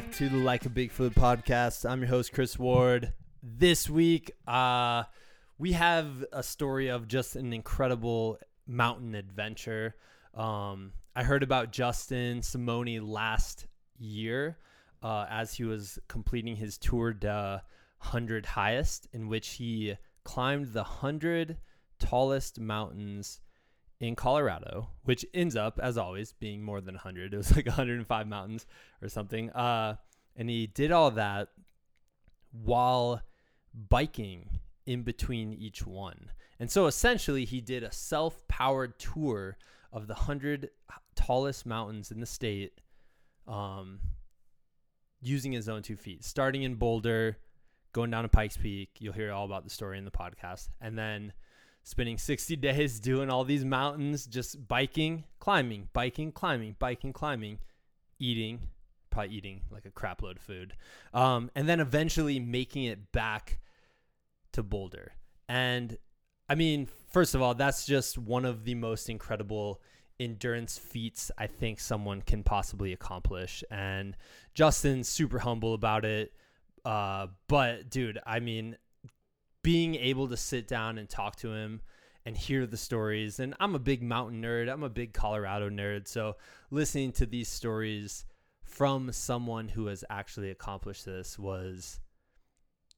Back to the Like a Bigfoot podcast. I'm your host Chris Ward. This week, uh, we have a story of just an incredible mountain adventure. Um, I heard about Justin Simoni last year uh, as he was completing his Tour de 100 Highest, in which he climbed the 100 tallest mountains in Colorado, which ends up, as always, being more than 100. It was like 105 mountains or something. Uh, and he did all that while biking in between each one. And so essentially, he did a self powered tour of the 100 tallest mountains in the state um, using his own two feet, starting in Boulder, going down to Pikes Peak. You'll hear all about the story in the podcast. And then spending 60 days doing all these mountains, just biking, climbing, biking, climbing, biking, climbing, eating, probably eating like a crap load of food, um, and then eventually making it back to Boulder. And I mean, first of all, that's just one of the most incredible endurance feats I think someone can possibly accomplish. And Justin's super humble about it. Uh, but dude, I mean, being able to sit down and talk to him and hear the stories. And I'm a big mountain nerd, I'm a big Colorado nerd. So listening to these stories from someone who has actually accomplished this was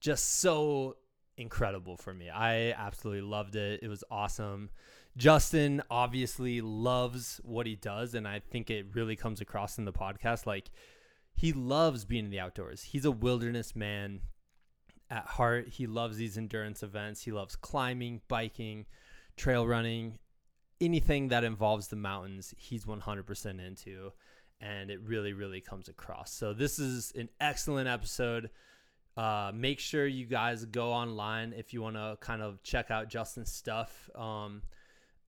just so incredible for me. I absolutely loved it. It was awesome. Justin obviously loves what he does, and I think it really comes across in the podcast. Like, he loves being in the outdoors. He's a wilderness man at heart. He loves these endurance events. He loves climbing, biking, trail running, anything that involves the mountains. He's 100% into, and it really, really comes across. So, this is an excellent episode. Uh, make sure you guys go online if you want to kind of check out Justin's stuff. Um,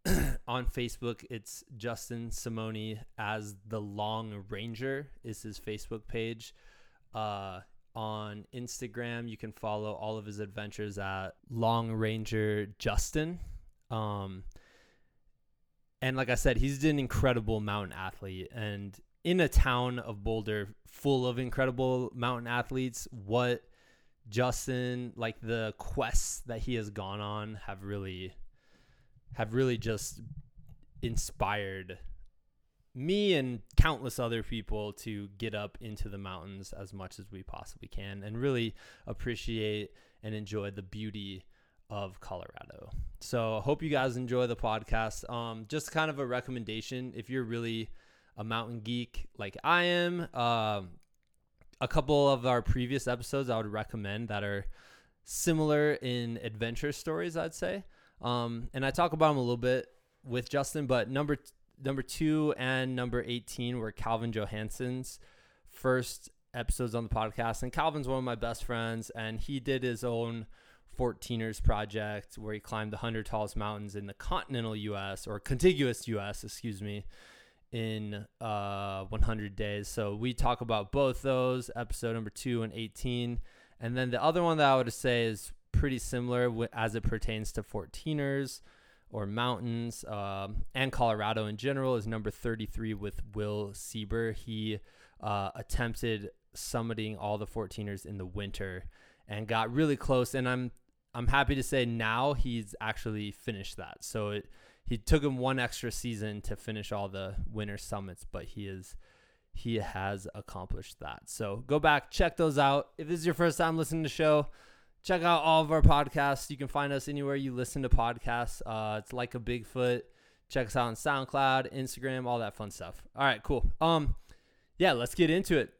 on Facebook, it's Justin Simoni as the Long Ranger is his Facebook page. Uh, on Instagram, you can follow all of his adventures at Long Ranger Justin. Um, and like I said, he's an incredible mountain athlete. And in a town of Boulder full of incredible mountain athletes, what Justin, like the quests that he has gone on, have really have really just inspired me and countless other people to get up into the mountains as much as we possibly can and really appreciate and enjoy the beauty of Colorado. So I hope you guys enjoy the podcast. Um, just kind of a recommendation if you're really a mountain geek like I am. Um, a couple of our previous episodes I would recommend that are similar in adventure stories, I'd say. Um, and I talk about them a little bit with Justin, but number number two and number 18 were Calvin Johansson's first episodes on the podcast. And Calvin's one of my best friends, and he did his own 14ers project where he climbed the 100 tallest mountains in the continental US or contiguous US, excuse me, in uh, 100 days. So we talk about both those, episode number two and 18. And then the other one that I would say is pretty similar as it pertains to 14ers or mountains um, and Colorado in general is number 33 with Will Sieber. He uh, attempted summiting all the 14ers in the winter and got really close. And I'm I'm happy to say now he's actually finished that. So it he took him one extra season to finish all the winter summits, but he is he has accomplished that. So go back, check those out. If this is your first time listening to the show, check out all of our podcasts. You can find us anywhere you listen to podcasts. Uh, it's like a Bigfoot. Check us out on SoundCloud, Instagram, all that fun stuff. All right, cool. Um, yeah, let's get into it.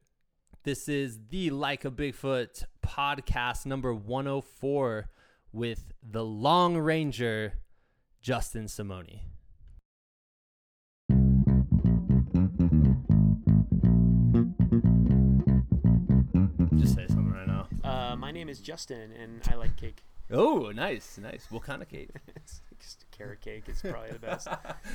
This is the Like a Bigfoot podcast number 104 with the Long Ranger, Justin Simoni. Is Justin, and I like cake. Oh, nice, nice. What kind of cake? just carrot cake. It's probably the best.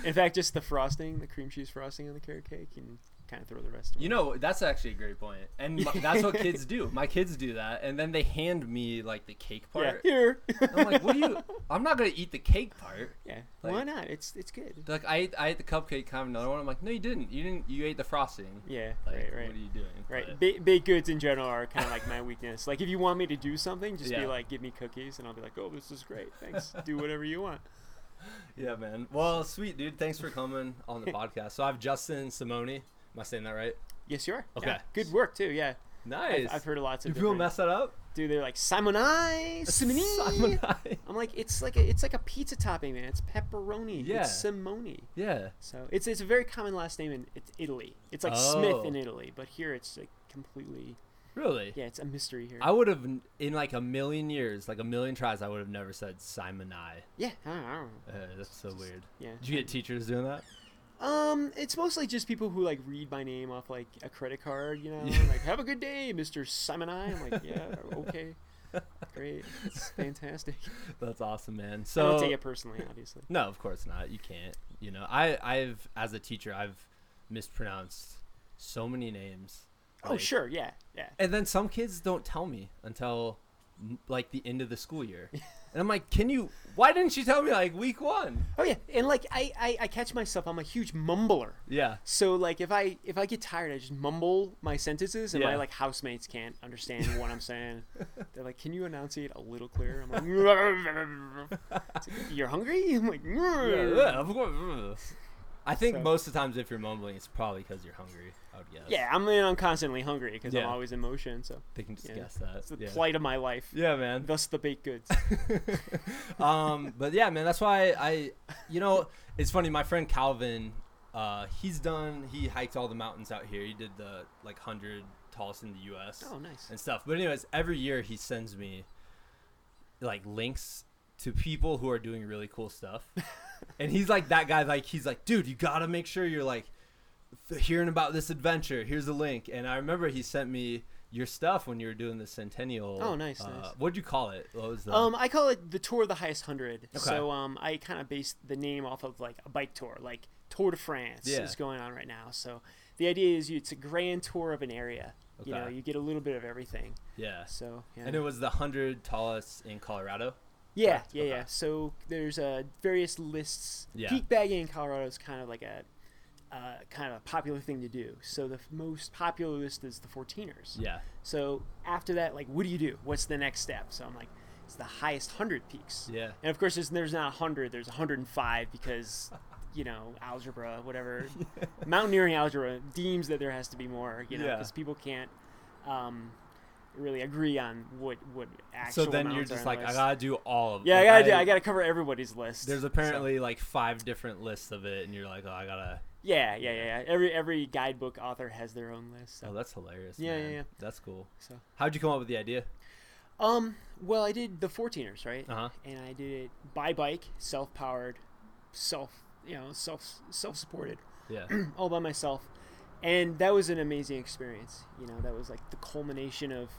In fact, just the frosting, the cream cheese frosting on the carrot cake, and kind of throw the rest. Away. You know, that's actually a great point, and my, that's what kids do. My kids do that, and then they hand me like the cake part. yeah, here. I'm like, what do you? I'm not gonna eat the cake part. yeah, like- why not? It's it's good. Like, I ate, I ate the cupcake, kind of another one. I'm like, no, you didn't. You didn't. You ate the frosting. Yeah, Like, right, right. what are you doing? Right, ba- baked goods in general are kind of like my weakness. Like, if you want me to do something, just Yeah. be like, "Give me cookies," and I'll be like, "Oh, this is great, thanks. do whatever you want." Yeah, man. Well, sweet, dude. Thanks for coming on the podcast. So I have Justin Simoni. Am I saying that right? Yes, you are. Okay. Yeah, good work too. Yeah, Nice. I've, I've heard a lot of. people different- mess that up? Dude, they're like Simonai, Simone. Simone. I'm like, it's like a, it's like a pizza topping, man. It's pepperoni. Yeah. It's Simone. Yeah. So it's it's a very common last name in it's Italy. It's like Oh. Smith in Italy, but here it's like completely Really? yeah, it's a mystery here. I would have, in like a million years, like a million tries, I would have never said Simon I. yeah, I don't, I don't know. Uh, that's so weird. Yeah. Did you get teachers doing that? Um, it's mostly just people who like read my name off like a credit card, you know, Yeah. like "Have a good day, Mister Simon." I. I'm like, yeah, okay, great, it's fantastic. That's awesome, man. So I don't take it personally, obviously. no, of course not. You can't. You know, I, I've as a teacher, I've mispronounced so many names. Oh sure, yeah, yeah. And then some kids don't tell me until like the end of the school year, and I'm like, "Can you? Why didn't you tell me like week one?" Oh yeah, and like I, I I catch myself. I'm a huge mumbler. Yeah. So like if I if I get tired, I just mumble my sentences, and Yeah. my like housemates can't understand what I'm saying. They're like, "Can you enunciate a little clearer?" I'm like, "You're hungry?" I'm like, mm. Yeah, yeah, of course. I think So- most of the times if you're mumbling, it's probably because you're hungry. I would guess. "Yeah, I'm I'm constantly hungry because Yeah. I'm always in motion." So They can just Yeah. guess that. it's the yeah. plight of my life. yeah, man. Thus the baked goods. um, but yeah, man, that's why I, you know, it's funny. My friend Calvin, uh, he's done. He hiked all the mountains out here. He did the like hundred tallest in the U.S. Oh, nice. and stuff. But anyways, every year he sends me like links to people who are doing really cool stuff. and he's like that guy like he's like, "Dude, you got to make sure you're like hearing about this adventure. Here's a link." And I remember he sent me your stuff when you were doing the centennial. Oh, nice, uh, nice. What'd you call it? What was the Um, I call it the tour of the highest hundred. Okay. So um, I kind of based the name off of like a bike tour, like Tour de France Yeah. is going on right now. So the idea is you, it's a grand tour of an area. Okay. You know, you get a little bit of everything. Yeah. So yeah, And it was the 100 tallest in Colorado. Yeah, yeah, yeah. So there's uh, various lists. Yeah. Peak bagging in Colorado is kind of like a uh, kind of a popular thing to do. So the f- most popular list is the 14ers. Yeah. So after that, like, what do you do? What's the next step? So I'm like, it's the highest hundred peaks. Yeah. And of course, there's, there's not 100, there's 105 because, you know, algebra, whatever, mountaineering algebra deems that there has to be more, you know, Yeah. because people can't um, really agree on what, what actual So then you're just like, I gotta do all of. Yeah, I gotta, do, I gotta cover everybody's list. There's So- apparently like five different lists of it, and you're like, oh, I gotta. yeah, yeah, yeah, yeah. Every every guidebook author has their own list. So. Oh, that's hilarious. Yeah, yeah, yeah. That's cool. so. How'd you come up with the idea? Um, well, I did the 14ers, right? Uh huh. and I did it by bike, self-powered, self, you know, self self-supported, Yeah. all by myself, and that was an amazing experience. You know, that was like the culmination of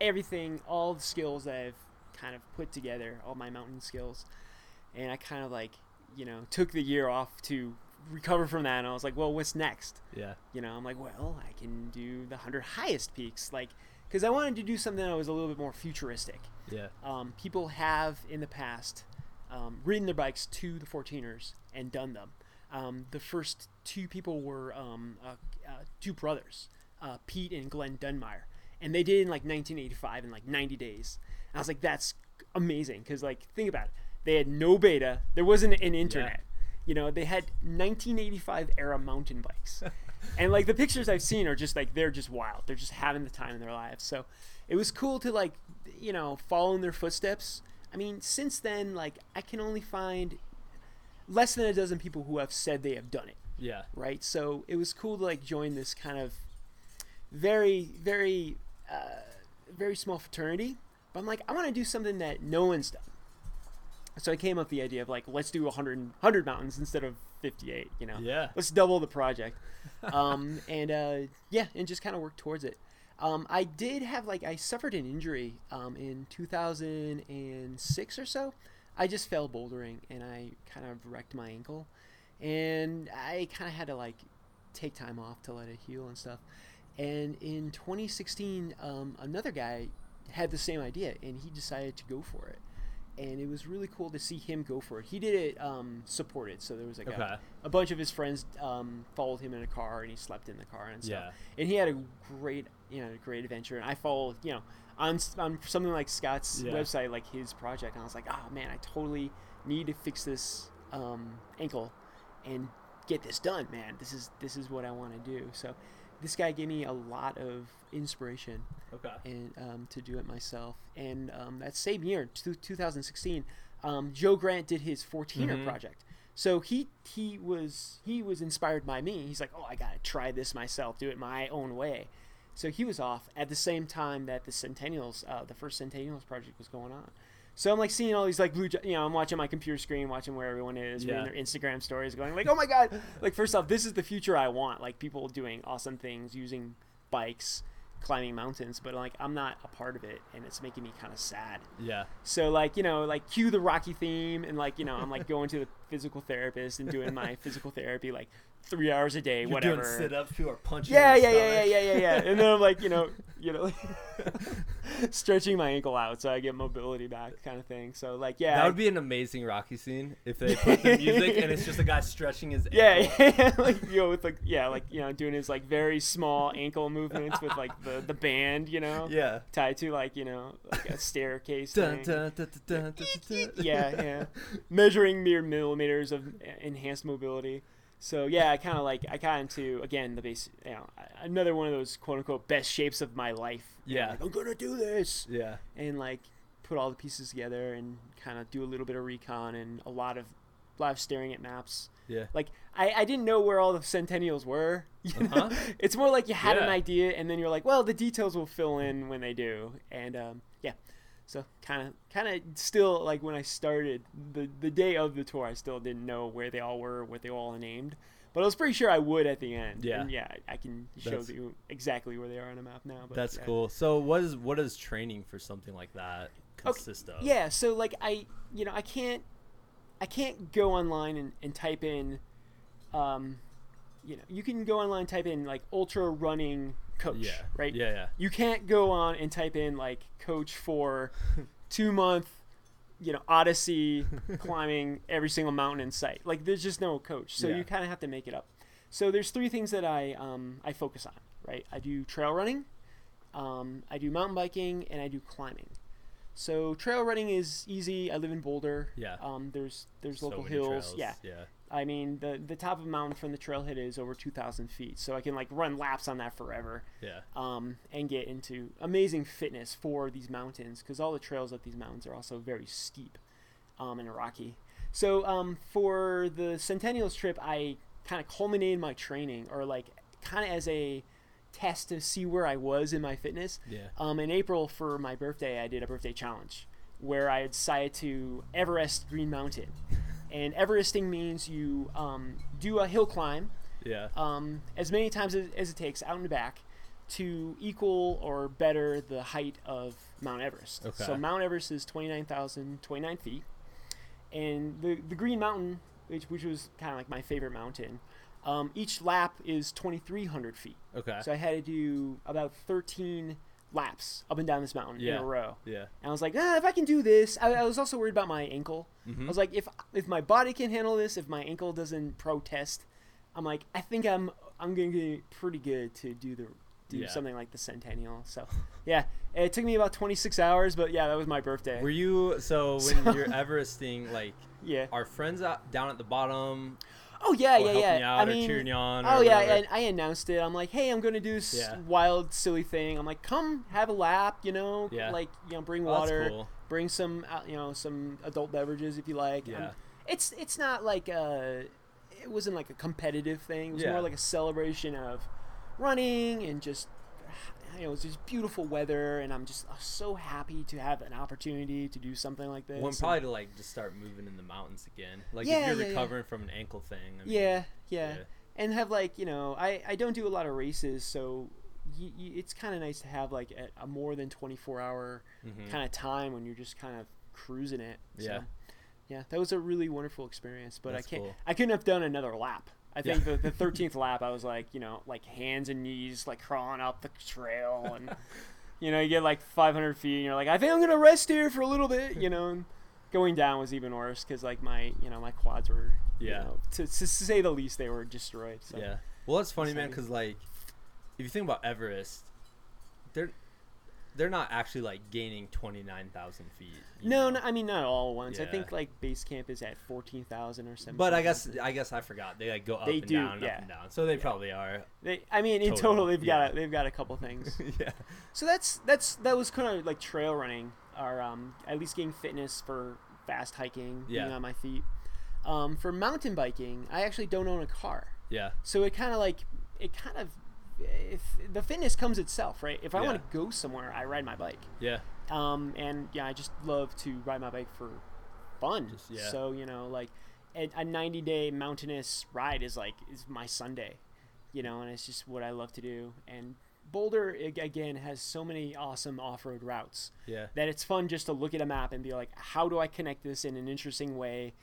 everything, all the skills that I've kind of put together, all my mountain skills, and I kind of like, you know, took the year off to recover from that, and I was like, well, what's next? Yeah. You know, I'm like, well, I can do the hundred highest peaks, like, because I wanted to do something that was a little bit more futuristic Yeah. um, people have in the past um, ridden their bikes to the 14ers and done them. Um, the first two people were um, uh, uh, two brothers, uh, Pete and Glenn Dunmire, and they did it in like 1985 in like 90 days. And I was like, that's amazing because like think about it, they had no beta, there wasn't an internet. You know, they had 1985 era mountain bikes. and like the pictures I've seen are just like they're just wild. They're just having the time in their lives. So it was cool to like you know follow in their footsteps. I mean, since then, like I can only find less than a dozen people who have said they have done it. Yeah. Right. So it was cool to like join this kind of very, very, uh, very small fraternity. But I'm like, I want to do something that no one's done. So I came up with the idea of like, let's do 100, 100 mountains instead of 58. You know Yeah. let's double the project um, and uh, yeah and just kind of work towards it um, i did have like i suffered an injury um, in 2006 or so i just fell bouldering and i kind of wrecked my ankle and i kind of had to like take time off to let it heal and stuff. And in 2016, um, another guy had the same idea, and he decided to go for it. And it was really cool to see him go for it. He did it um, supported, so there was like Okay. a, a bunch of his friends um, followed him in a car, and he slept in the car and stuff. Yeah. And he had a great, you know, great adventure. And I followed, you know, on on something like Scott's Yeah. website, like his project, and I was like, oh man, I totally need to fix this um, ankle and get this done, man. This is this is what I want to do. So this guy gave me a lot of inspiration Okay. and um, to do it myself. And um, that same year, two, 2016, um, Joe Grant did his 14er Mhm. project. So he he was he was inspired by me. He's like, oh, I gotta try this myself, do it my own way. So he was off at the same time that the Centennials, uh, the first Centennials project was going on. So I'm like seeing all these like blue, you know, I'm watching my computer screen, watching where everyone is, Yeah. reading their Instagram stories, going like, oh my god, like first off, this is the future I want, like people doing awesome things using bikes, climbing mountains, but like I'm not a part of it, and it's making me kind of sad. Yeah. So like you know like cue the Rocky theme and like you know I'm like going to the physical therapist and doing my physical therapy like three hours a day, You're whatever. doing sit-ups. People are punching. Yeah, yeah, yeah, yeah, yeah, yeah, yeah. And then I'm like, you know, you know, stretching my ankle out so I get mobility back, kind of thing. So like, yeah, That would be an amazing Rocky scene if they put the music and it's just a guy stretching his. yeah, ankle. yeah, like you know, with like yeah, like you know, doing his like very small ankle movements with like the the band, you know, Yeah. tied to like you know like a staircase. Dun, dun, dun, dun, dun, dun, dun. yeah, yeah. Measuring mere millimeters of enhanced mobility. So yeah, I kind of like I got into again the base, you know, another one of those quote unquote best shapes of my life. Yeah. like, I'm gonna do this, Yeah. and like put all the pieces together and kind of do a little bit of recon and a lot of a lot of staring at maps. Yeah. Like I, I didn't know where all the centennials were. You know? Uh-huh. It's more like you had an idea and then you're like, well, the details will fill in when they do. And um, yeah, so kind of kind of still like when I started the the day of the tour, I still didn't know where they all were, what they all named. But I was pretty sure I would at the end. Yeah. And yeah, I can show That's- you exactly where they are on a map now. But That's yeah. cool. So what is what does training for something like that consist of? Yeah, so like I, you know, I can't, I can't go online and, and type in, um, you know, you can go online type in like ultra running coach, Yeah. right? Yeah. Yeah. You can't go on and type in like coach for two month, you know, Odyssey climbing every single mountain in sight. Like there's just no coach, so Yeah. you kind of have to make it up. So there's three things that I um, I focus on, right? I do trail running, um, I do mountain biking, and I do climbing. So trail running is easy. I live in Boulder. Yeah. Um, there's there's So local hills. trails. Yeah. Yeah. I mean the the top of a mountain from the trailhead is over 2,000 feet, so I can like run laps on that forever Yeah. um, and get into amazing fitness for these mountains because all the trails up these mountains are also very steep um, and rocky. So um, for the Centennials trip, I kind of culminated my training, or like kind of as a test to see where I was in my fitness. Yeah. Um, in April for my birthday, I did a birthday challenge where I decided to Everest Green Mountain. And Everesting means you um, do a hill climb Yeah. um, as many times as, as it takes out and back to equal or better the height of Mount Everest. Okay. So Mount Everest is 29,029 feet. And the, the Green Mountain, which, which was kind of like my favorite mountain, um, each lap is 2,300 feet. Okay. So I had to do about 13 laps up and down this mountain in Yeah. a row. yeah. And I was like, ah, if I can do this, I, I was also worried about my ankle. Mhm. I was like, if if my body can handle this, if my ankle doesn't protest, I'm like, I think I'm I'm gonna be pretty good to do the do Yeah. something like the Centennial. So yeah, it took me about 26 hours, but yeah, that was my birthday. Were you so when So- you're Everesting like yeah. are friends out down at the bottom Oh yeah, yeah, yeah. out I mean, cheering you on? Oh yeah, whatever? and I announced it. I'm like, hey, I'm gonna do this Yeah. wild, silly thing. I'm like, come have a lap, you know, Yeah. like you know, bring Oh, water, cool. bring some, uh, you know, some adult beverages if you like. Um, Yeah. it's it's not like a, it wasn't like a competitive thing. It was Yeah. more like a celebration of running and just. You know, it's just beautiful weather, and I'm just uh, so happy to have an opportunity to do something like this. Well, probably to like just start moving in the mountains again. Like Yeah, if you're yeah, yeah. recovering from an ankle thing. I mean, yeah, yeah, yeah. and have like you know I I don't do a lot of races, so y- y- it's kind of nice to have like a, a more than 24 hour Mhm. kind of time when you're just kind of cruising it. So, Yeah. yeah, that was a really wonderful experience, but That's I can't cool. I couldn't have done another lap. I think the, the 13th lap, I was like, you know, like hands and knees, like crawling up the trail. And, you know, you get like 500 feet and you're like, I think I'm going to rest here for a little bit, you know. And going down was even worse because, like, my, you know, my quads were, you Yeah. know, to, to say the least, they were destroyed. So. Yeah. Well, that's funny, man, because like, if you think about Everest, they're they're not actually like gaining twenty nine thousand feet. No, know? no, I mean not all at once. I think like base camp is at fourteen thousand or something. But I guess I guess I forgot they like go up They and do, down, yeah. up and down. So they Yeah. probably are. they, I mean in Total, total they've yeah. got a, they've got a couple things. yeah. so that's that's that was kind of like trail running, or um, at least getting fitness for fast hiking, being on my feet. Um, for mountain biking, I actually don't own a car, Yeah. so it kind of like it kind of if the fitness comes itself, right? If I Yeah. want to go somewhere, I ride my bike. Yeah. um, and yeah, I just love to ride my bike for fun. Just- yeah. So you know, like a, a 90 day mountainous ride is like is my Sunday, you know, and it's just what I love to do. And Boulder again has so many awesome off road routes Yeah. that it's fun just to look at a map and be like, how do I connect this in an interesting way?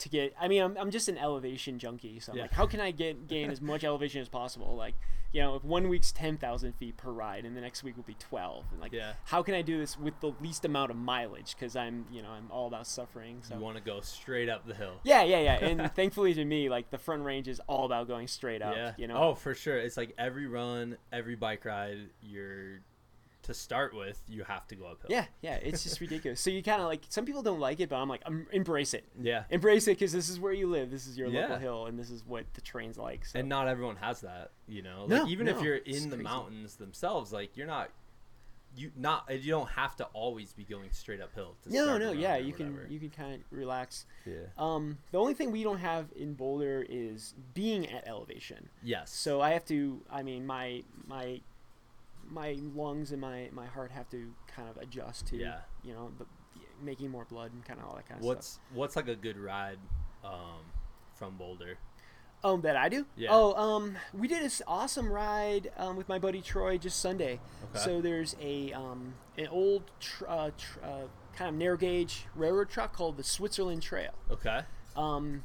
To get, I mean, I'm, I'm just an elevation junkie, so I'm Yeah. like, how can I get gain as much elevation as possible? Like, you know, if one week's ten thousand feet per ride, and the next week will be twelve, and like, Yeah. how can I do this with the least amount of mileage? Because I'm, you know, I'm all about suffering. So You want to go straight up the hill. yeah, yeah, yeah. And thankfully to me, like the front range is all about going straight up. Yeah. You know. Oh, for sure. It's like every run, every bike ride, you're to start with, you have to go uphill. Yeah, yeah. It's just ridiculous. So you kind of like some people don't like it, but I'm like, um, embrace it. Yeah. Embrace it because this is where you live. This is your Yeah. local hill, and this is what the train's like. So. And not everyone has that, you know. No, like even if you're in the crazy. mountains themselves, like you're not you not you don't have to always be going straight uphill to no, no, yeah. You can you can kind of relax. Yeah. Um, the only thing we don't have in Boulder is being at elevation. Yes. So I have to. I mean, my my my lungs and my my heart have to kind of adjust to Yeah. you know the, making more blood and kind of all that kind of what's stuff. what's what's like a good ride um from Boulder? Um, that I do. Yeah. Oh, um, we did this awesome ride um, with my buddy Troy just Sunday. Okay. So there's a um, an old tr- uh, tr- uh, kind of narrow gauge railroad truck called the Switzerland Trail. Okay. Um,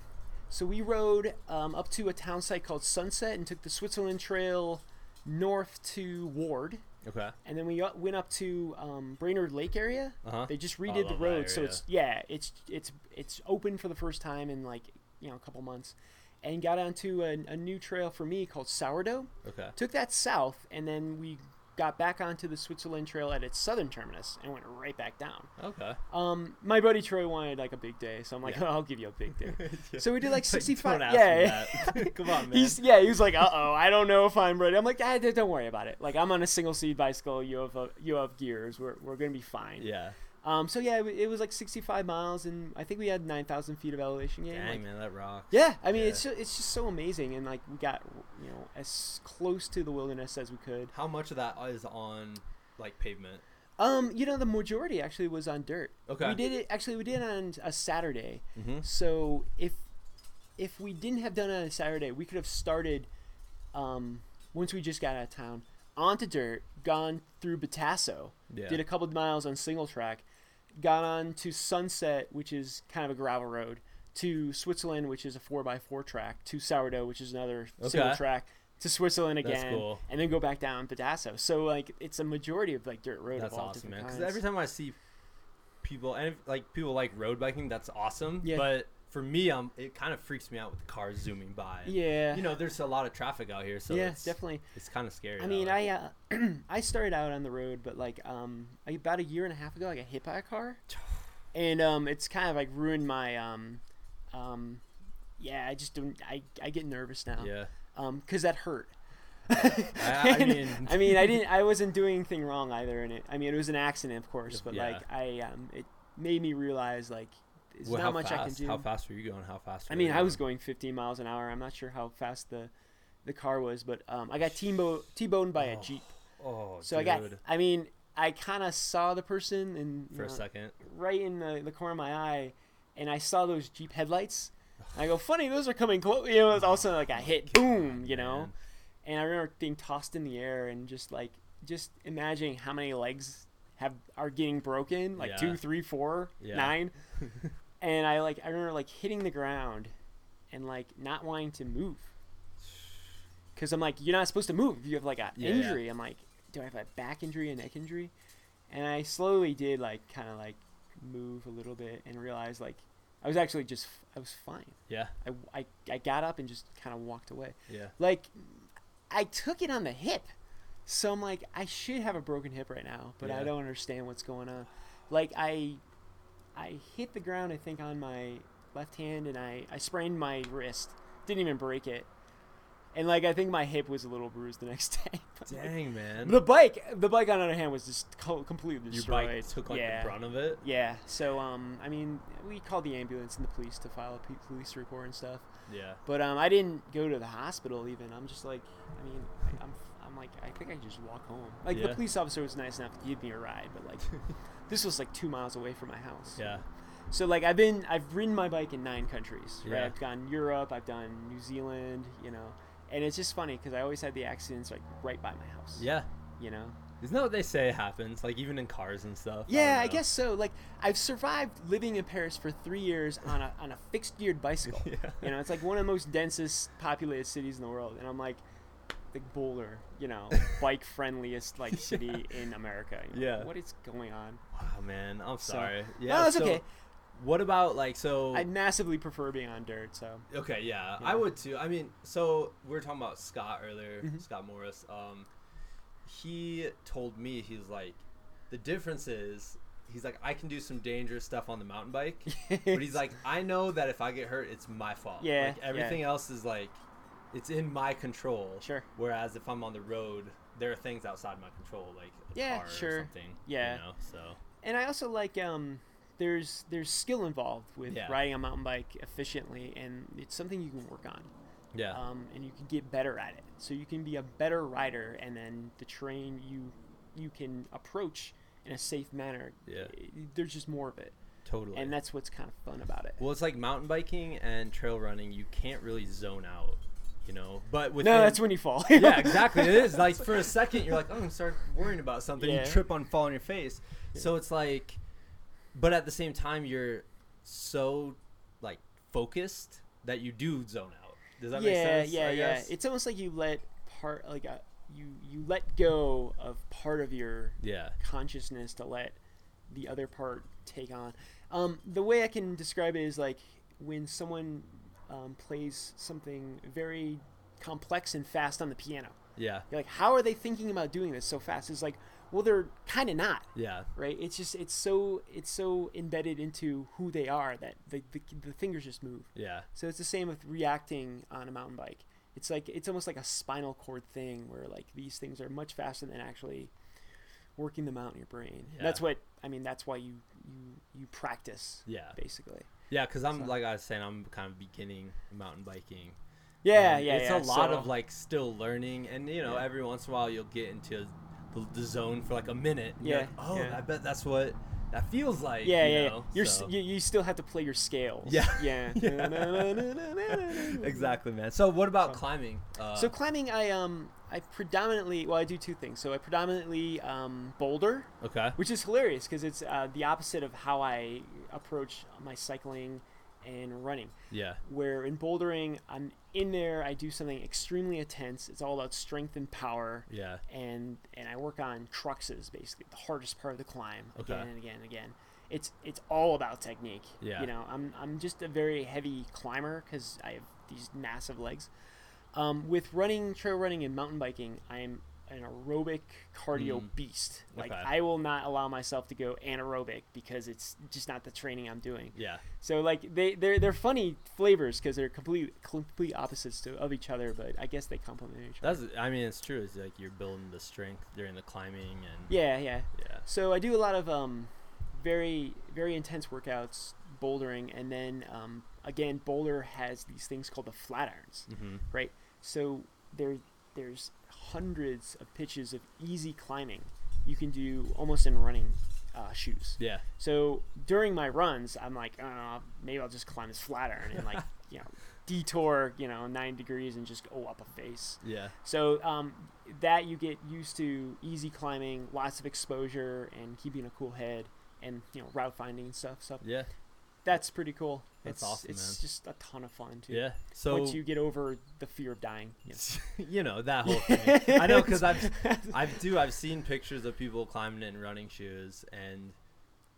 so we rode um, up to a town site called Sunset and took the Switzerland Trail north to Ward, Okay. and then we went up to um, Brainard Lake area. Uh-huh. They just redid the road, so it's yeah, it's it's it's open for the first time in like you know a couple months, and got onto a, a new trail for me called Sourdough. Okay. Took that south, and then we got back onto the Switzerland Trail at its southern terminus and went right back down. Okay. Um, my buddy Troy wanted like a big day, so I'm like, Yeah. I'll give you a big day. Yeah. So we did like 65. don't yeah. Come on, man. He's yeah, he was like, uh oh, I don't know if I'm ready. I'm like, ah, don't worry about it. Like I'm on a single seat bicycle. You have a, you have gears. We're, we're gonna be fine. yeah. Um. So yeah, it, it was like 65 miles, and I think we had 9,000 feet of elevation gain. Dang like- man, that rocks. yeah, I mean Yeah. it's just, it's just so amazing, and like we got you know as close to the wilderness as we could. How much of that is on like pavement? Um, you know the majority actually was on dirt. Okay. We did it actually. We did it on a Saturday. Mm-hmm. So if if we didn't have done it on a Saturday, we could have started um, once we just got out of town onto dirt, gone through Betasso, Yeah. did a couple of miles on single track, got on to Sunset, which is kind of a gravel road, to Switzerland, which is a four x four track, to Sourdough, which is another single track, to Switzerland again, cool. and then go back down Betasso. So like it's a majority of like dirt road. That's awesome, man. Because every time I see people, and if, like people like road biking, that's awesome. Yeah. But for me, um, it kind of freaks me out with the cars zooming by. yeah, You know, there's a lot of traffic out here, so yeah, it's, definitely. it's kind of scary. I mean, way. I uh, I started out on the road, but like um about a year and a half ago, I got hit by a car, and um it's kind of like ruined my um um yeah I just don't I I get nervous now yeah. um because that hurt. I, I mean, I mean, I didn't. I wasn't doing anything wrong either in it. I mean, it was an accident, of course, but Yeah. like I, um, it made me realize like there's well, not how much fast? I can do. How fast were you going? How fast? I mean, I was going 15 miles an hour. I'm not sure how fast the the car was, but um, I got T-bo- T-boned by a Oh, Jeep. Oh, So dude. I got. I mean, I kind of saw the person and for a second. right in the, the corner of my eye, and I saw those Jeep headlights. I go, funny, those are coming close. You know, it it's also like I hit, boom, you know. Man. And I remember being tossed in the air and just like just imagining how many legs have are getting broken, like Yeah. two, three, four, Yeah. nine. and I like I remember like hitting the ground and like not wanting to move. because I'm like, you're not supposed to move if you have like an Yeah, yeah. injury. I'm like, do I have a back injury, a neck injury? And I slowly did like kind of like move a little bit and realized like I was actually just I was fine. Yeah. I, I, I got up and just kind of walked away. Yeah. Like I took it on the hip. So I'm like, I should have a broken hip right now, but Yeah. I don't understand what's going on. Like I I hit the ground I think on my left hand and I, I sprained my wrist. Didn't even break it. And like I think my hip was a little bruised the next day. But, like, Dang, man. the bike the bike on the other hand was just co- completely Your bike took like yeah. the brunt of it. Yeah. So um I mean we called the ambulance and the police to file a police report and stuff. Yeah. But um, I didn't go to the hospital even. I'm just like, I mean, I'm, I'm like, I think I can just walk home. Like Yeah. the police officer was nice enough to give me a ride, but like, this was like two miles away from my house. Yeah. So like, I've been, I've ridden my bike in nine countries. Right. Yeah. I've gone Europe. I've done New Zealand. You know, and it's just funny because I always had the accidents like right by my house. Yeah. You know. Isn't that what they say happens? Like even in cars and stuff. Yeah, don't I guess so. Like I've survived living in Paris for three years on a on a fixed geared bicycle. Yeah. You know, it's like one of the most densest populated cities in the world, and I'm like, like Boulder, you know, bike friendliest like city in America. You know, Yeah. What is going on? Wow, man. I'm So- sorry. No, Yeah. that's so okay. What about like so? I massively prefer being on dirt. So Okay, yeah, Yeah. I would too. I mean, so we were talking about Scott earlier, Mhm. Scott Morris. Um, he told me he's like, the difference is he's like I can do some dangerous stuff on the mountain bike, but he's like I know that if I get hurt, it's my fault. Yeah, like yeah. everything else is like, it's in my control. Sure. Whereas if I'm on the road, there are things outside my control, like a Yeah, car sure. or something. Yeah. You know, so and I also like um, there's there's skill involved with Yeah. riding a mountain bike efficiently, and it's something you can work on. yeah, um, and you can get better at it. So you can be a better rider, and then the terrain you you can approach in a safe manner. Yeah. There's just more of it, totally. and that's what's kind of fun about it. Well, it's like mountain biking and trail running. You can't really zone out, you know. But with no, that's when you fall. yeah, exactly. It is like for a second you're like, oh, I'm start worrying about something. Yeah. You trip on fall on your face. So it's like, but at the same time you're so like focused that you do zone out. Does that yeah, make sense? yeah, I yeah. guess? It's almost like you let part like a, you you let go of part of your yeah, consciousness to let the other part take on. Um, the way I can describe it is like when someone um, plays something very complex and fast on the piano. yeah, You're like, how are they thinking about doing this so fast? It's like, well, they're kind of not, yeah, right? It's just it's so it's so embedded into who they are that the, the the fingers just move. yeah, So it's the same with reacting on a mountain bike. It's like it's almost like a spinal cord thing where like these things are much faster than actually working them out in your brain. Yeah. That's what I mean. That's why you you you practice yeah, basically. Yeah. Because I'm So- like I was saying, I'm kind of beginning mountain biking. Yeah, And yeah, It's yeah. a lot So- of like still learning, and you know, Yeah. every once in a while you'll get into the, the zone for like a minute. and you're Yeah, like, oh, yeah. I bet that's what that feels like. yeah, you yeah. know? You're so. s you, you still have to play your scales. Yeah. yeah. Yeah. exactly, man. So what about climbing? Uh, So climbing, I um I predominantly well I do two things. So I predominantly um, boulder, okay, which is hilarious because it's uh, the opposite of how I approach my cycling and running. yeah, Where in bouldering, I'm in there, I do something extremely intense. It's all about strength and power, yeah, and and I work on cruxes, basically the hardest part of the climb, Okay. again and again and again. It's it's all about technique. Yeah. You know, I'm I'm just a very heavy climber because I have these massive legs. Um, with running, trail running, and mountain biking, I'm an aerobic cardio Mm. beast. Like Okay. I will not allow myself to go anaerobic because it's just not the training I'm doing. yeah, So like they they're they're funny flavors because they're complete complete opposites to of each other, but I guess they complement each other. that's. I mean, it's true. It's like you're building the strength during the climbing, and Yeah, yeah. yeah, So I do a lot of um, very very intense workouts, bouldering, and then um, again, Boulder has these things called the Flatirons, mm-hmm. right? So there there's hundreds of pitches of easy climbing you can do almost in running uh, shoes. yeah, So during my runs, I'm like, uh, maybe I'll just climb this flat iron and like you know detour you know nine degrees and just go up a face. yeah, So um, that you get used to easy climbing, lots of exposure, and keeping a cool head, and you know route finding and stuff. So yeah. That's pretty cool. That's it's, awesome, It's man. just a ton of fun too. Yeah. So Once you get over the fear of dying. you know. you know that whole thing. I know because I've I've do I've seen pictures of people climbing in running shoes, and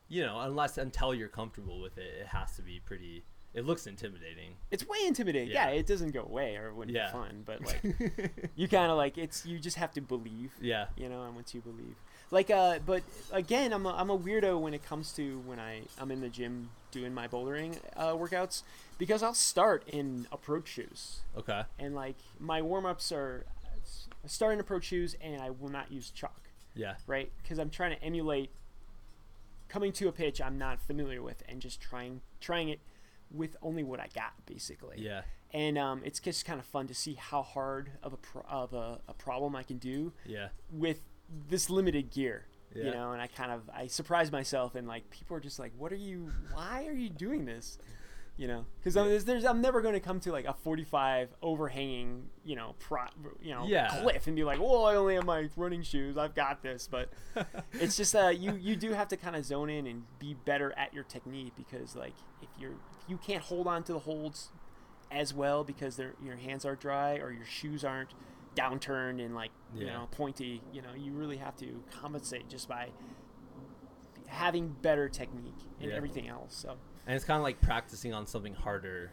you know unless until you're comfortable with it, it has to be pretty. It looks intimidating. It's way intimidating. Yeah. Yeah, it doesn't go away or it wouldn't Yeah. be fun, but like you kind of like it's you just have to believe. Yeah. you know and once you believe like uh but again i'm a, I'm a weirdo when it comes to when i i'm in the gym doing my bouldering uh, workouts because i'll start in approach shoes Okay. and like my warm-ups are I start in approach shoes and i will not use chalk Yeah. right because i'm trying to emulate coming to a pitch i'm not familiar with and just trying trying it with only what i got basically Yeah. and um, it's just kind of fun to see how hard of a pro- of a, a problem I can do Yeah. with this limited gear Yeah. you know and i kind of i surprise myself and like people are just like what are you why are you doing this you know because Yeah. there's, there's i'm never going to come to like a 45 overhanging you know pro you know Yeah. cliff and be like oh i only have my running shoes i've got this but it's just uh you you do have to kind of zone in and be better at your technique because like if you're if you can't hold on to the holds as well because they're, your hands are dry or your shoes aren't downturned and like you know pointy you know you really have to compensate just by having better technique and Yeah. everything else so And it's kind of like practicing on something harder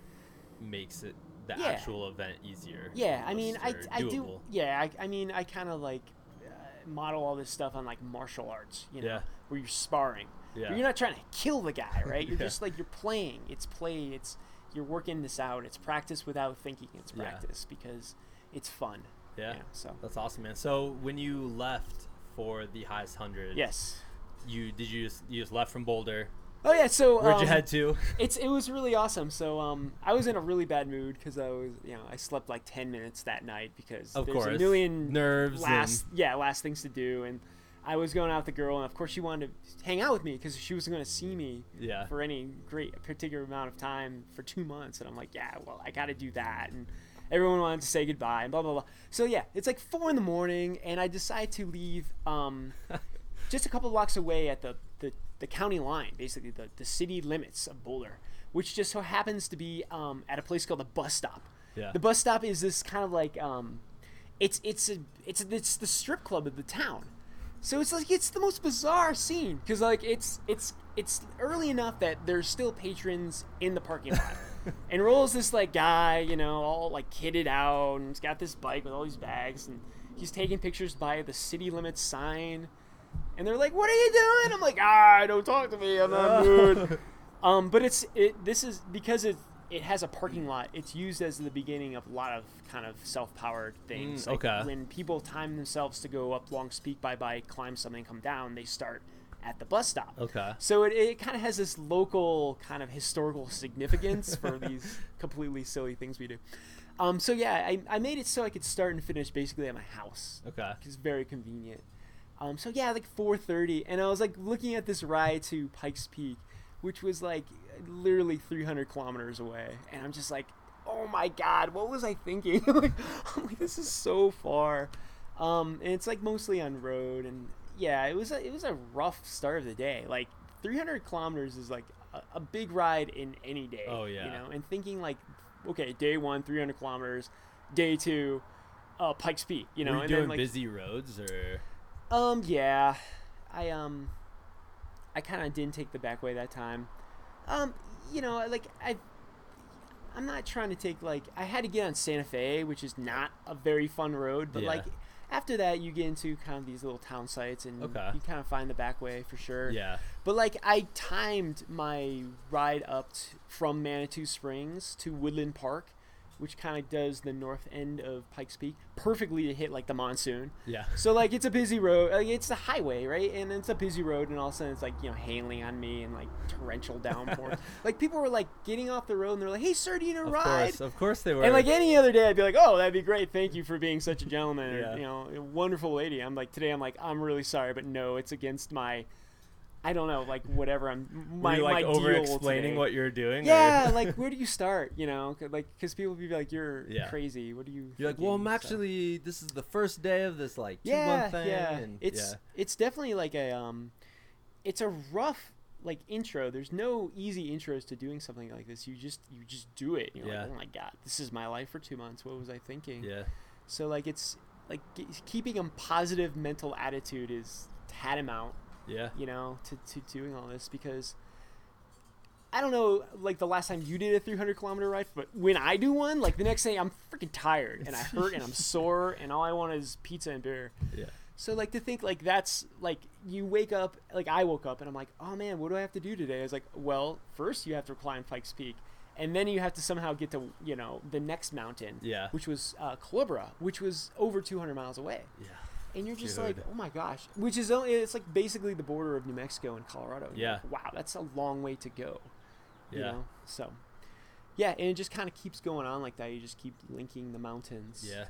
makes it the Yeah. actual event easier. yeah i mean i, I do yeah i, I mean i kind of like uh, model all this stuff on like martial arts you know Yeah. where you're sparring Yeah. You're not trying to kill the guy right you're Yeah. just like you're playing it's play it's you're working this out it's practice without thinking it's Yeah. practice because it's fun Yeah. yeah so That's awesome, man. So when you left for the highest hundred, yes you did you just you just left from Boulder? oh yeah so Where'd you um, head to? it's it was really awesome. So um, I was in a really bad mood because I was you know I slept like ten minutes that night because Of there's course, a million nerves last yeah last things to do and I was going out with the girl and of course she wanted to hang out with me because she wasn't going to see me Yeah. for any great particular amount of time for two months and I'm like yeah well I got to do that and everyone wanted to say goodbye and blah blah blah. So yeah, it's like four in the morning and I decide to leave. Um, just a couple blocks away at the, the, the county line, basically the, the city limits of Boulder, which just so happens to be um, at a place called the bus stop. Yeah. The bus stop is this kind of like um, it's it's a it's it's the strip club of the town. So it's like it's the most bizarre scene because like it's it's it's early enough that there's still patrons in the parking lot. and rolls this like guy, you know, all like kitted out, and he's got this bike with all these bags, and he's taking pictures by the city limits sign. And they're like, "What are you doing?" I'm like, "Ah, don't talk to me. I'm not mood." Um, but it's it. This is because it it has a parking lot. It's used as the beginning of a lot of kind of self-powered things. Mm, Like, okay. When people time themselves to go up Longs Peak by bike, climb something, come down, they start at the bus stop. Okay. So it, it kind of has this local kind of historical significance for these completely silly things we do. Um, so yeah, I, I made it so I could start and finish basically at my house. Okay. It's very convenient. Um, so yeah, like 4:30, and I was like looking at this ride to Pikes Peak, which was like literally 300 kilometers away, and I'm just like, oh my god, what was I thinking? like, I'm like, this is so far. Um, and it's like mostly on road, and yeah, it was a, it was a rough start of the day. Like 300 kilometers is like a, a big ride in any day. Oh, yeah. you know, and thinking like, okay, day one, 300 kilometers, day two, uh, Pikes Peak, you know, Were you and doing then like busy roads or? um, yeah, I um, I kind of didn't take the back way that time. Um, you know, like I, I'm not trying to take like I had to get on Santa Fe, which is not a very fun road, but Yeah. like after that you get into kind of these little town sites and Okay. you kind of find the back way for sure. Yeah. But like I timed my ride up t- from Manitou Springs to Woodland Park, which kind of does the north end of Pikes Peak perfectly to hit like the monsoon. Yeah. So like it's a busy road. Like, it's a highway, right? And it's a busy road, and all of a sudden it's like you know hailing on me and like torrential downpour. like people were like getting off the road and they're like, "Hey, sir, do you need a Of ride?" course. Of course they were. And like any other day, I'd be like, "Oh, that'd be great. Thank you for being such a gentleman, Yeah. or you know, a wonderful lady." I'm like today, I'm like, "I'm really sorry, but no, it's against my, I don't know, like whatever. I'm Were you like my over deal explaining today. what you're doing? or- Yeah, like where do you start? You know, like because people be like, "You're Yeah. crazy. What do you?" You're like, well, I'm thinking?" So- actually, this is the first day of this like two yeah, month thing. yeah. And, It's yeah. it's definitely like a um, it's a rough like intro. There's no easy intros to doing something like this. You just you just do it. You're Yeah. like, oh my god, this is my life for two months. What was I thinking? Yeah. So like it's like g- keeping a positive mental attitude is tantamount, Yeah. you know, to, to doing all this because I don't know, like the last time you did a 300 kilometer ride, but when I do one, like the next day I'm freaking tired and I hurt and I'm sore and all I want is pizza and beer. Yeah. So like to think like that's like you wake up like I woke up and I'm like, oh man, what do I have to do today? I was like, well, first you have to climb Pikes Peak, and then you have to somehow get to you know the next mountain, Yeah. which was uh, Culebra, which was over 200 miles away, Yeah. And you're just like, oh my gosh, which is only it's like basically the border of New Mexico and Colorado. And Yeah. like, wow, that's a long way to go. You Yeah. know, so. Yeah, and it just kind of keeps going on like that. You just keep linking the mountains Yeah.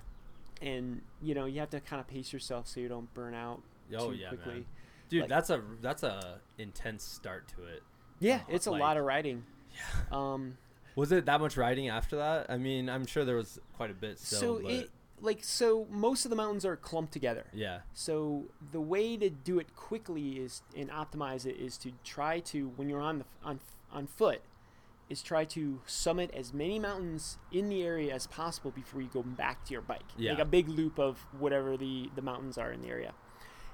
and you know you have to kind of pace yourself so you don't burn out Oh too yeah, quickly. man. Dude, Like- that's a that's a intense start to it. Yeah, Oh, it's a lot of riding. Yeah. Um, Was it that much riding after that? I mean, I'm sure there was quite a bit still. so but it like so most of the mountains are clumped together. yeah. So the way to do it quickly is and optimize it is to try to when you're on the on on foot is try to summit as many mountains in the area as possible before you go back to your bike. Yeah. Like a big loop of whatever the the mountains are in the area.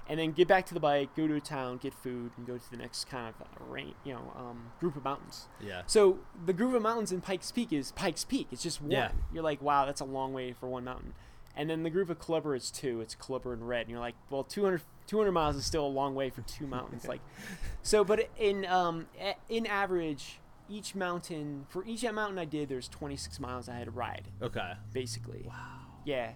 And then get back to the bike, go to a town, get food, and go to the next kind of range, you know, um, group of mountains. Yeah. So the group of mountains in Pikes Peak is Pikes Peak. It's just one. Yeah. You're like, wow, that's a long way for one mountain. And then the group of Culebra is two. It's Culebra and Red. And you're like, well, 200, 200 miles is still a long way for two mountains. like, so, but in um, in average, each mountain for each mountain I did, there's 26 miles I had to ride, Okay. basically. Wow. Yeah.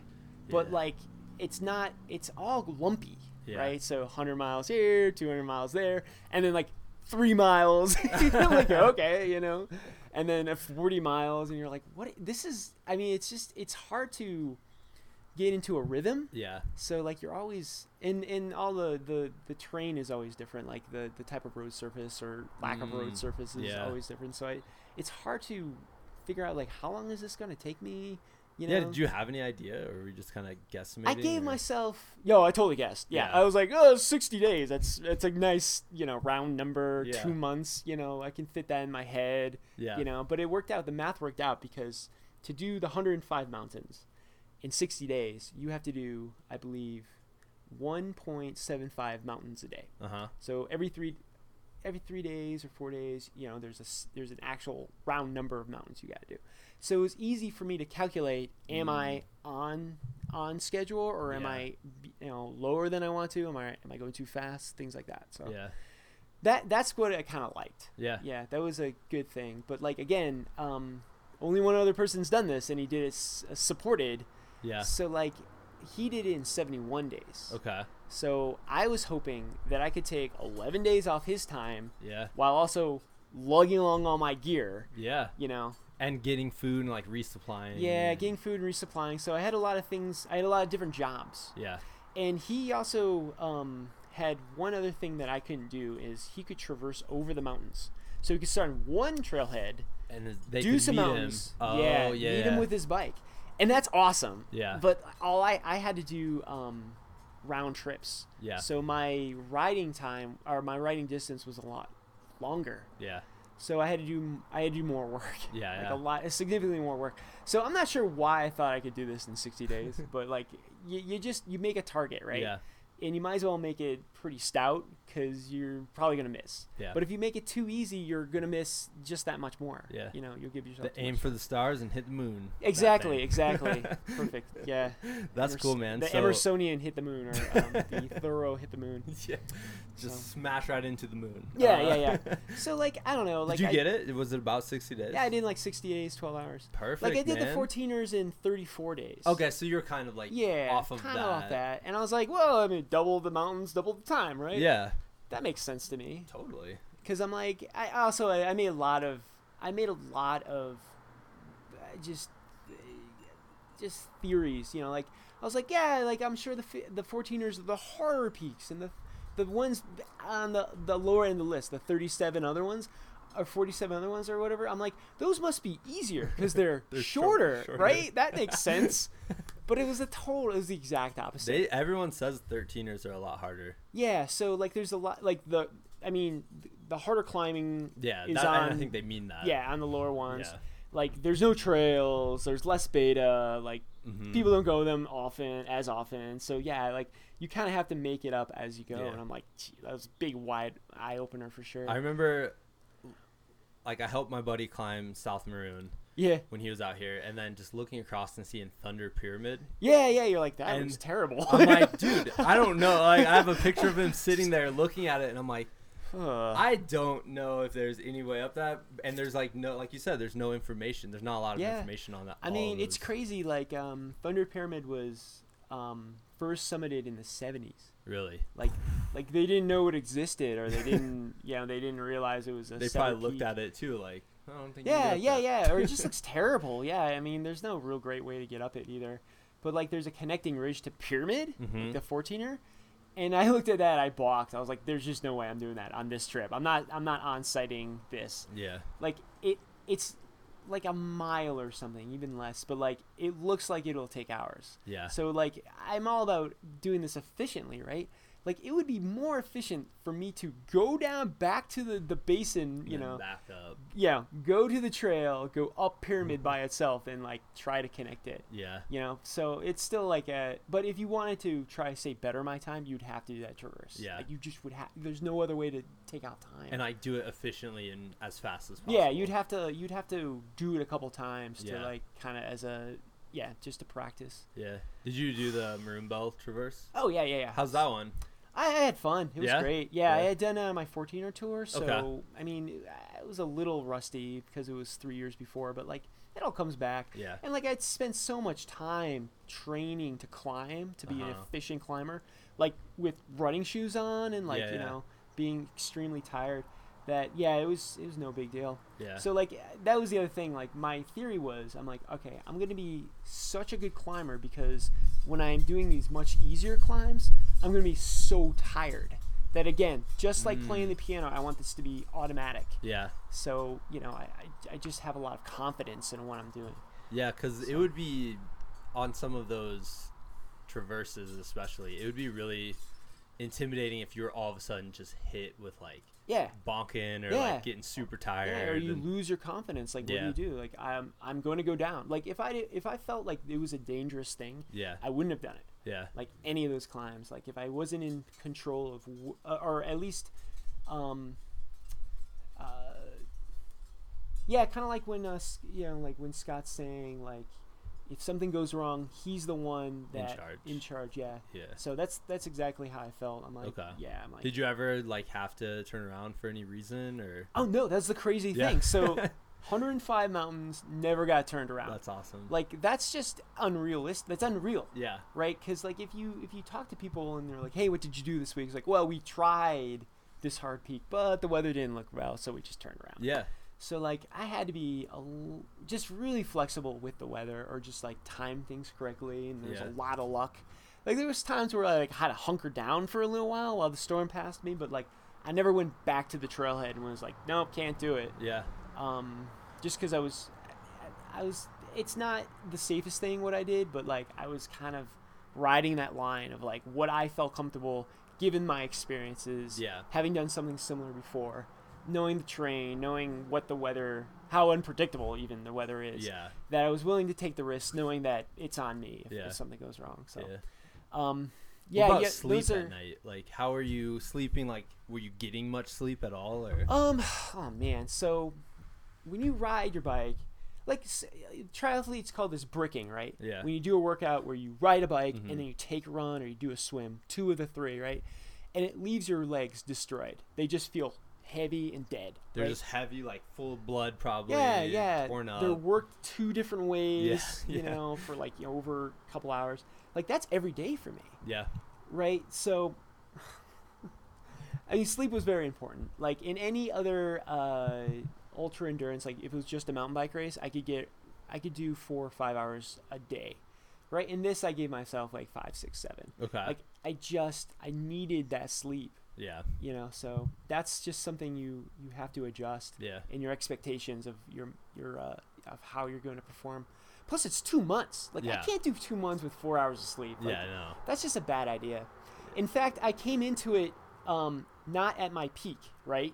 But like, it's not. It's all lumpy, Yeah. right? So 100 miles here, 200 miles there, and then like three miles. Like, okay, you know, and then a 40 miles, and you're like, what? This is. I mean, it's just. It's hard to get into a rhythm. Yeah. So like you're always in in all the the the terrain is always different. Like the the type of road surface or lack of road Mm, surface is yeah. always different. So I, it's hard to figure out like how long is this going to take me. You know? Yeah. Did you have any idea, or were you just kind of guesstimating? I gave or- myself. Yo, I totally guessed. Yeah, Yeah. I was like, oh, 60 days. That's that's a nice, you know, round number. Yeah. Two months. You know, I can fit that in my head. Yeah. You know, but it worked out. The math worked out because to do the 105 mountains in 60 days, you have to do, I believe, 1.75 mountains a day. Uh huh. So every three, every three days or four days, you know, there's a there's an actual round number of mountains you got to do. So it was easy for me to calculate: Am I on on schedule, or am Yeah. I, you know, lower than I want to? Am I am I going too fast? Things like that. So Yeah. that that's what I kind of liked. Yeah. Yeah, that was a good thing. But like again, um, only one other person's done this, and he did it s- uh, supported. Yeah. So like, he did it in 71 days. Okay. So I was hoping that I could take 11 days off his time Yeah. while also lugging along all my gear. Yeah. You know, And getting food and like resupplying. yeah, getting food and resupplying. So I had a lot of things. I had a lot of different jobs, Yeah. and he also um, had one other thing that I couldn't do is he could traverse over the mountains. So he could start on one trailhead, And they do some mountains. Oh yeah, yeah. meet him with his bike, and that's awesome. Yeah. But all I I had to do um, round trips. Yeah. So my riding time or my riding distance was a lot longer. Yeah. So I had to do I had to do more work. Yeah, like yeah. a lot, significantly more work. So I'm not sure why I thought I could do this in 60 days, but like you, you just you make a target, right? Yeah. And you might as well make it pretty stout because you're probably gonna miss. Yeah. But if you make it too easy, you're gonna miss just that much more. Yeah. You know, you'll give yourself The aim for the stars and hit the moon. Exactly, exactly. Perfect. Yeah. That's Emers- cool, man. The so, Emersonian hit the moon, or um, the Thoreau hit the moon. yeah. Just So- smash right into the moon. Yeah, Uh, yeah, yeah. So like I don't know, like Did you I, get it? Was it about sixty days? Yeah, I did like 60 days, 12 hours. Perfect. Like I did man. the 14ers in 34 days. Okay, so you're kind of like Yeah, off of kind that. of off that. And I was like, well, I mean, double the mountains, double the time, right? Yeah, That makes sense to me. totally. Because I'm like, I also I made a lot of, I made a lot of, uh, just, uh, just theories. You know, like I was like, yeah, like I'm sure the the 14ers are the horror peaks and the the ones on the the lower end of the list, the 37 other ones. Or 47 other ones or whatever. I'm like, those must be easier because they're, They're short- shorter, shorter. right? That makes sense. but it was the total, it was the exact opposite. They everyone says 13ers are a lot harder. Yeah, so like there's a lot like the I mean the harder climbing Yeah, is that, I- I on- think they mean that. yeah on the lower ones. Yeah. Like there's no trails, there's less beta, like Mhm. people don't go them often as often. So yeah, like you kind of have to make it up as you go. Yeah. And I'm like, gee, that was a big wide eye opener for sure. I remember, like, I helped my buddy climb South Maroon yeah, when he was out here, and then just looking across and seeing Thunder Pyramid. yeah, yeah. You're like that was terrible. I'm like, dude, I don't know. Like, I have a picture of him sitting there looking at it, and I'm like, Ugh. I don't know if there's any way up that. And there's like no, like you said, there's no information. There's not a lot of Yeah. information on that. I mean, it's crazy. Like um, Thunder Pyramid was um, first summited in the 70s. Really, Like, like they didn't know it existed, or they didn't, you know, they didn't realize it was a. they probably looked peak. at it too, like I don't think. Yeah, yeah, that. yeah. Or it just looks terrible. Yeah, I mean, there's no real great way to get up it either. But like, there's a connecting ridge to Pyramid, Mhm. like the 14er, and I looked at that, I balked. I was like, "There's just no way I'm doing that on this trip. I'm not. I'm not on sighting this. Yeah, Like it. It's like a mile or something, even less. But like, it looks like it'll take hours. yeah, So like, I'm all about doing this efficiently, right? Like, it would be more efficient for me to go down back to the the basin, you know, back up. yeah, go to the trail, go up pyramid by itself, and like try to connect it. Yeah, You know, so it's still like a. But if you wanted to try say better my time, you'd have to do that traverse. Yeah. like you just would have. There's no other way to take out time. and I do it efficiently and as fast as possible. yeah, you'd have to you'd have to do it a couple times Yeah. to like kind of as a yeah just to practice. Yeah. Did you do the Maroon Bell Traverse? Oh yeah, yeah, yeah. How's that one? I, had fun. It was Yeah? great. Yeah, I had done uh, my 14er tour, so Okay. I mean, it was a little rusty because it was three years before, but like it all comes back. Yeah. And like I'd spent so much time training to climb, to be an Uh-huh. efficient climber, like with running shoes on and like Yeah, you yeah. know being extremely tired. That yeah, it was it was no big deal. Yeah. So like that was the other thing. Like my theory was, I'm like, okay, I'm gonna be such a good climber because when I'm doing these much easier climbs, I'm gonna be so tired that again, just like playing Mm. the piano, I want this to be automatic. yeah. So you know, I, I I just have a lot of confidence in what I'm doing. Yeah, because it would be on some of those traverses, especially. It would be really intimidating if you were all of a sudden just hit with like Yeah. bonking or Yeah. like getting super tired. Yeah, or you and- lose your confidence. Like, Yeah. what do you do? Like, I'm I'm going to go down. Like, if I did- if I felt like it was a dangerous thing, yeah, I wouldn't have done it. yeah, like any of those climbs like if i wasn't in control of w- uh, or at least um uh yeah kind of like when uh you know like when scott's saying like if something goes wrong he's the one In charge. in charge yeah yeah. so that's that's exactly how i felt i'm like Okay. yeah i'm like Did you ever like have to turn around for any reason or? oh no that's the crazy Yeah. thing so 105 mountains never got turned around That's awesome. like that's just unrealistic that's unreal yeah, right? Because like if you if you talk to people and they're like, "Hey, what did you do this week?" It's like, "Well, we tried this hard peak, but the weather didn't look well, so we just turned around." yeah, So like I had to be a l- just really flexible with the weather, or just like time things correctly. And there's Yeah. a lot of luck. Like there was times where I like had to hunker down for a little while while the storm passed me, but like I never went back to the trailhead and was like, "Nope, can't do it." yeah, um, just because I was, I was. It's not the safest thing what I did, but like I was kind of riding that line of like what I felt comfortable given my experiences, Yeah. having done something similar before, knowing the terrain, knowing what the weather, how unpredictable even the weather is. yeah, That I was willing to take the risk, knowing that it's on me if, Yeah. if something goes wrong. So, yeah. um, What yeah, about yeah, sleep are. at night? Like, how are you sleeping? Like, were you getting much sleep at all, or? Um, oh man. So when you ride your bike, like triathletes call this bricking, right? Yeah. When you do a workout where you ride a bike Mhm. and then you take a run or you do a swim, two of the three, right? And it leaves your legs destroyed. They just feel heavy and dead. They're right? just heavy, like full of blood, probably. yeah, yeah. Torn up. They're worked two different ways, Yeah, you yeah. know, for like you know, over a couple hours. Like that's every day for me yeah, right? So, I mean, sleep was very important. Like in any other uh, ultra endurance, like if it was just a mountain bike race, I could get, I could do four or five hours a day, right? In this, I gave myself like five, six, seven. okay. Like I just, I needed that sleep, yeah, you know. So that's just something you you have to adjust yeah, in your expectations of your your uh, of how you're going to perform. Plus, it's two months. Like Yeah. I can't do two months with four hours of sleep. Like, yeah. No. that's just a bad idea. In fact, I came into it um, not at my peak, right?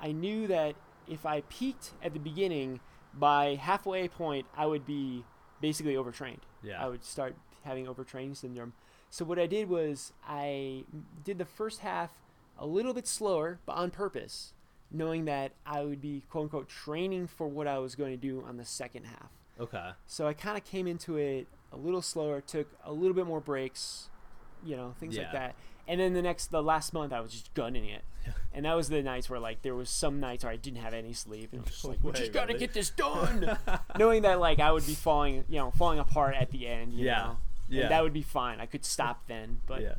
I knew that if I peaked at the beginning, by halfway point, I would be basically overtrained. Yeah. I would start having overtraining syndrome. So what I did was I did the first half a little bit slower, but on purpose, knowing that I would be quote unquote training for what I was going to do on the second half. Okay. So I kind of came into it a little slower, took a little bit more breaks, you know, things like Yeah. that. And then the next, the last month, I was just gunning it. and that was the nights where, like, there was some nights where I didn't have any sleep. And I was just like, we just got to really? get this done. Knowing that, like, I would be falling, you know, falling apart at the end, you Yeah. know. Yeah. And that would be fine. I could stop then. But, yeah,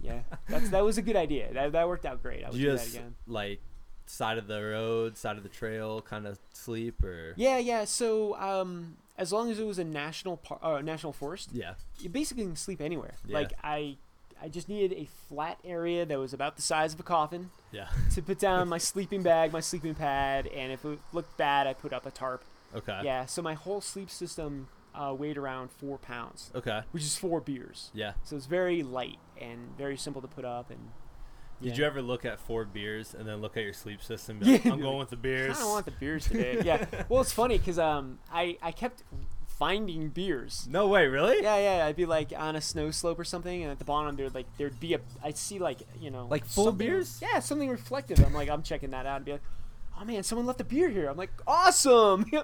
yeah. that's, that was a good idea. That, that worked out great. I would you do that just again. like side of the road, side of the trail, kind of sleep or? Yeah, yeah. So, um, as long as it was a national par- uh, national forest, Yeah. you basically can sleep anywhere. Yeah. Like I, I just needed a flat area that was about the size of a coffin Yeah. to put down my sleeping bag, my sleeping pad, and if it looked bad, I put up a tarp. Okay. Yeah. So my whole sleep system uh, weighed around four pounds, Okay. which is four beers. Yeah. So it's very light and very simple to put up. And Did you ever look at four beers and then look at your sleep system? Like, Yeah. I'm going with the beers. I beers. kind of want the beers today. yeah. Well, it's funny because um, I I kept finding beers. No way, really? Yeah, yeah. I'd be like on a snow slope or something, and at the bottom there'd like there'd be a. I'd see like you know Like full beers? Yeah, something reflective. I'm like I'm checking that out and be like, oh man, someone left a beer here. I'm like awesome.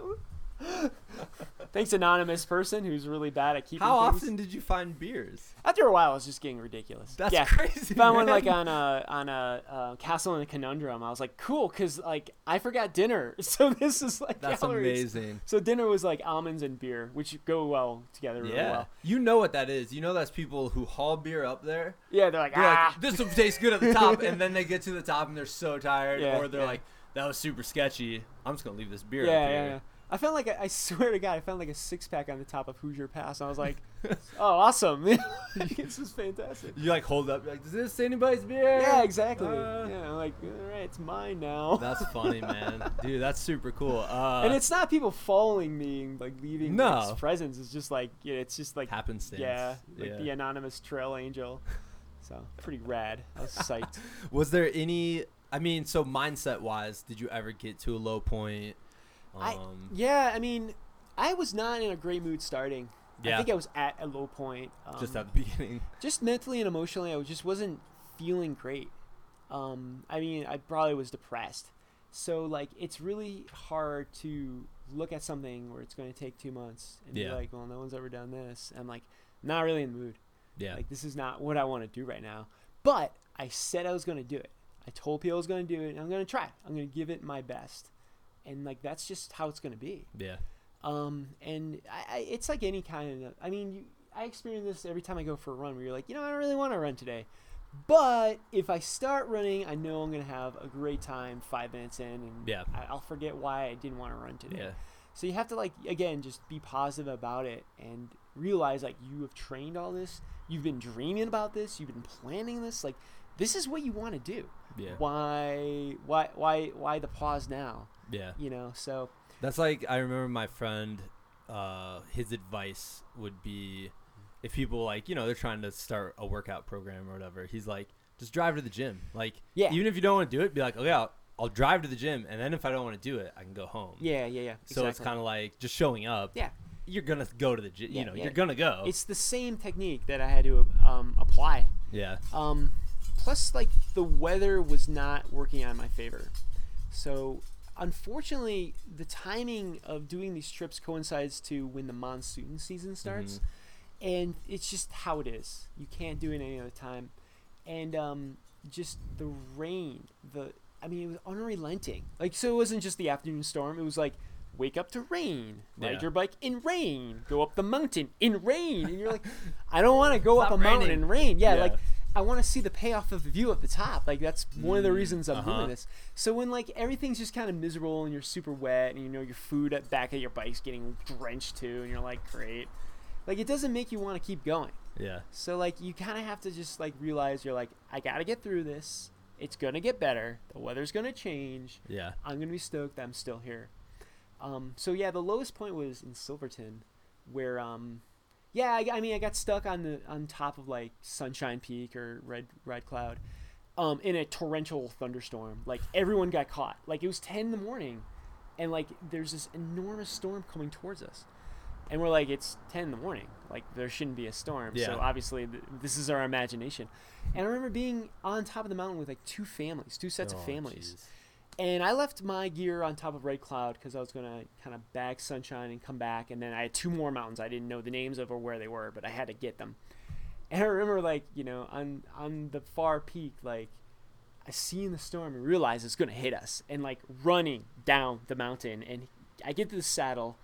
Thanks, anonymous person who's really bad at keeping. How things. often did you find beers? After a while, it was just getting ridiculous. That's yeah. crazy. Found one like on a on a uh, castle in a conundrum. I was like, cool, because like I forgot dinner, so this is like That's calories. amazing. So dinner was like almonds and beer, which go well together really Yeah. well. You know what that is. You know that's people who haul beer up there. Yeah, they're like, They're ah, like, this will taste good at the top, and then they get to the top and they're so tired, Yeah, or they're yeah. like, that was super sketchy. I'm just gonna leave this beer yeah, up yeah, here. yeah. I found like a, I swear to God, I found like a six pack on the top of Hoosier Pass. And I was like, oh, awesome! this is fantastic. You like hold up, like, does this anybody's beer? Yeah, exactly. Uh, yeah, I'm like, all right, it's mine now. That's funny, man. Dude, that's super cool. Uh, and it's not people following me and like leaving No. like, presents. It's just like yeah, it's just like happenstance. yeah, like Yeah. the anonymous trail angel. So pretty rad. I was psyched. Was there any? I mean, so mindset wise, did you ever get to a low point? I- Um, yeah, I mean, I was not in a great mood starting. I think I was at a low point. Um, just at the beginning. just mentally and emotionally, I just wasn't feeling great. Um, I mean, I probably was depressed. So like, it's really hard to look at something where it's going to take two months and Yeah. be like, well, no one's ever done this. I'm like, not really in the mood. Yeah. Like, this is not what I want to do right now. But I said I was going to do it. I told people I was going to do it. And I'm going to try. I'm going to give it my best. And like, that's just how it's going to be. yeah. Um, and I, I, it's like any kind of. I mean, you, I experience this every time I go for a run, where you're like, you know, I don't really want to run today, but if I start running, I know I'm gonna have a great time five minutes in, and Yeah. I, I'll forget why I didn't want to run today. Yeah. So you have to like again just be positive about it and realize like you have trained all this, you've been dreaming about this, you've been planning this, like this is what you want to do. Yeah. Why, why, why, why the pause now? Yeah. You know, so That's like I remember my friend. Uh, his advice would be, if people like you know they're trying to start a workout program or whatever, he's like, just drive to the gym. Like, Yeah. even if you don't want to do it, be like, okay, I'll, I'll drive to the gym, and then if I don't want to do it, I can go home. yeah, yeah, yeah. So it's kind of like just showing up. Yeah. You're gonna go to the gym. Yeah, you know, yeah. you're gonna go. It's the same technique that I had to um, apply. yeah. Um, plus, like the weather was not working on my favor, so unfortunately, the timing of doing these trips coincides to when the monsoon season starts, and it's just how it is. You can't do it any other time, and um, just the rain. The I mean, it was unrelenting. Like, so it wasn't just the afternoon storm. It was like. Wake up to rain. Ride Yeah. your bike in rain. Go up the mountain in rain. And you're like, I don't want to go up Stop a mountain in rain. Yeah, Yeah. like I want to see the payoff of the view at the top. Like that's one of the Mm, reasons I'm uh-huh. doing this. So when like everything's just kind of miserable and you're super wet and you know your food at back at your bike's getting drenched too, and you're like, great. Like it doesn't make you want to keep going. Yeah. So like you kind of have to just like realize you're like, I gotta get through this. It's gonna get better. The weather's gonna change. Yeah. I'm gonna be stoked that I'm still here. Um, so yeah, the lowest point was in Silverton, where um, yeah, I, I mean I got stuck on the on top of like Sunshine Peak or Red Red Cloud, um, in a torrential thunderstorm. Like everyone got caught. Like it was ten in the morning, and like there's this enormous storm coming towards us, and we're like, it's ten in the morning. Like there shouldn't be a storm. Yeah. So obviously th- this is our imagination. And I remember being on top of the mountain with like two families, two sets of Oh, families. jeez. And I left my gear on top of Red Cloud because I was gonna kind of bag sunshine and come back. And then I had two more mountains I didn't know the names of or where they were, but I had to get them. And I remember like you know on on the far peak like I see in the storm and realize it's gonna hit us and like running down the mountain and I get to the saddle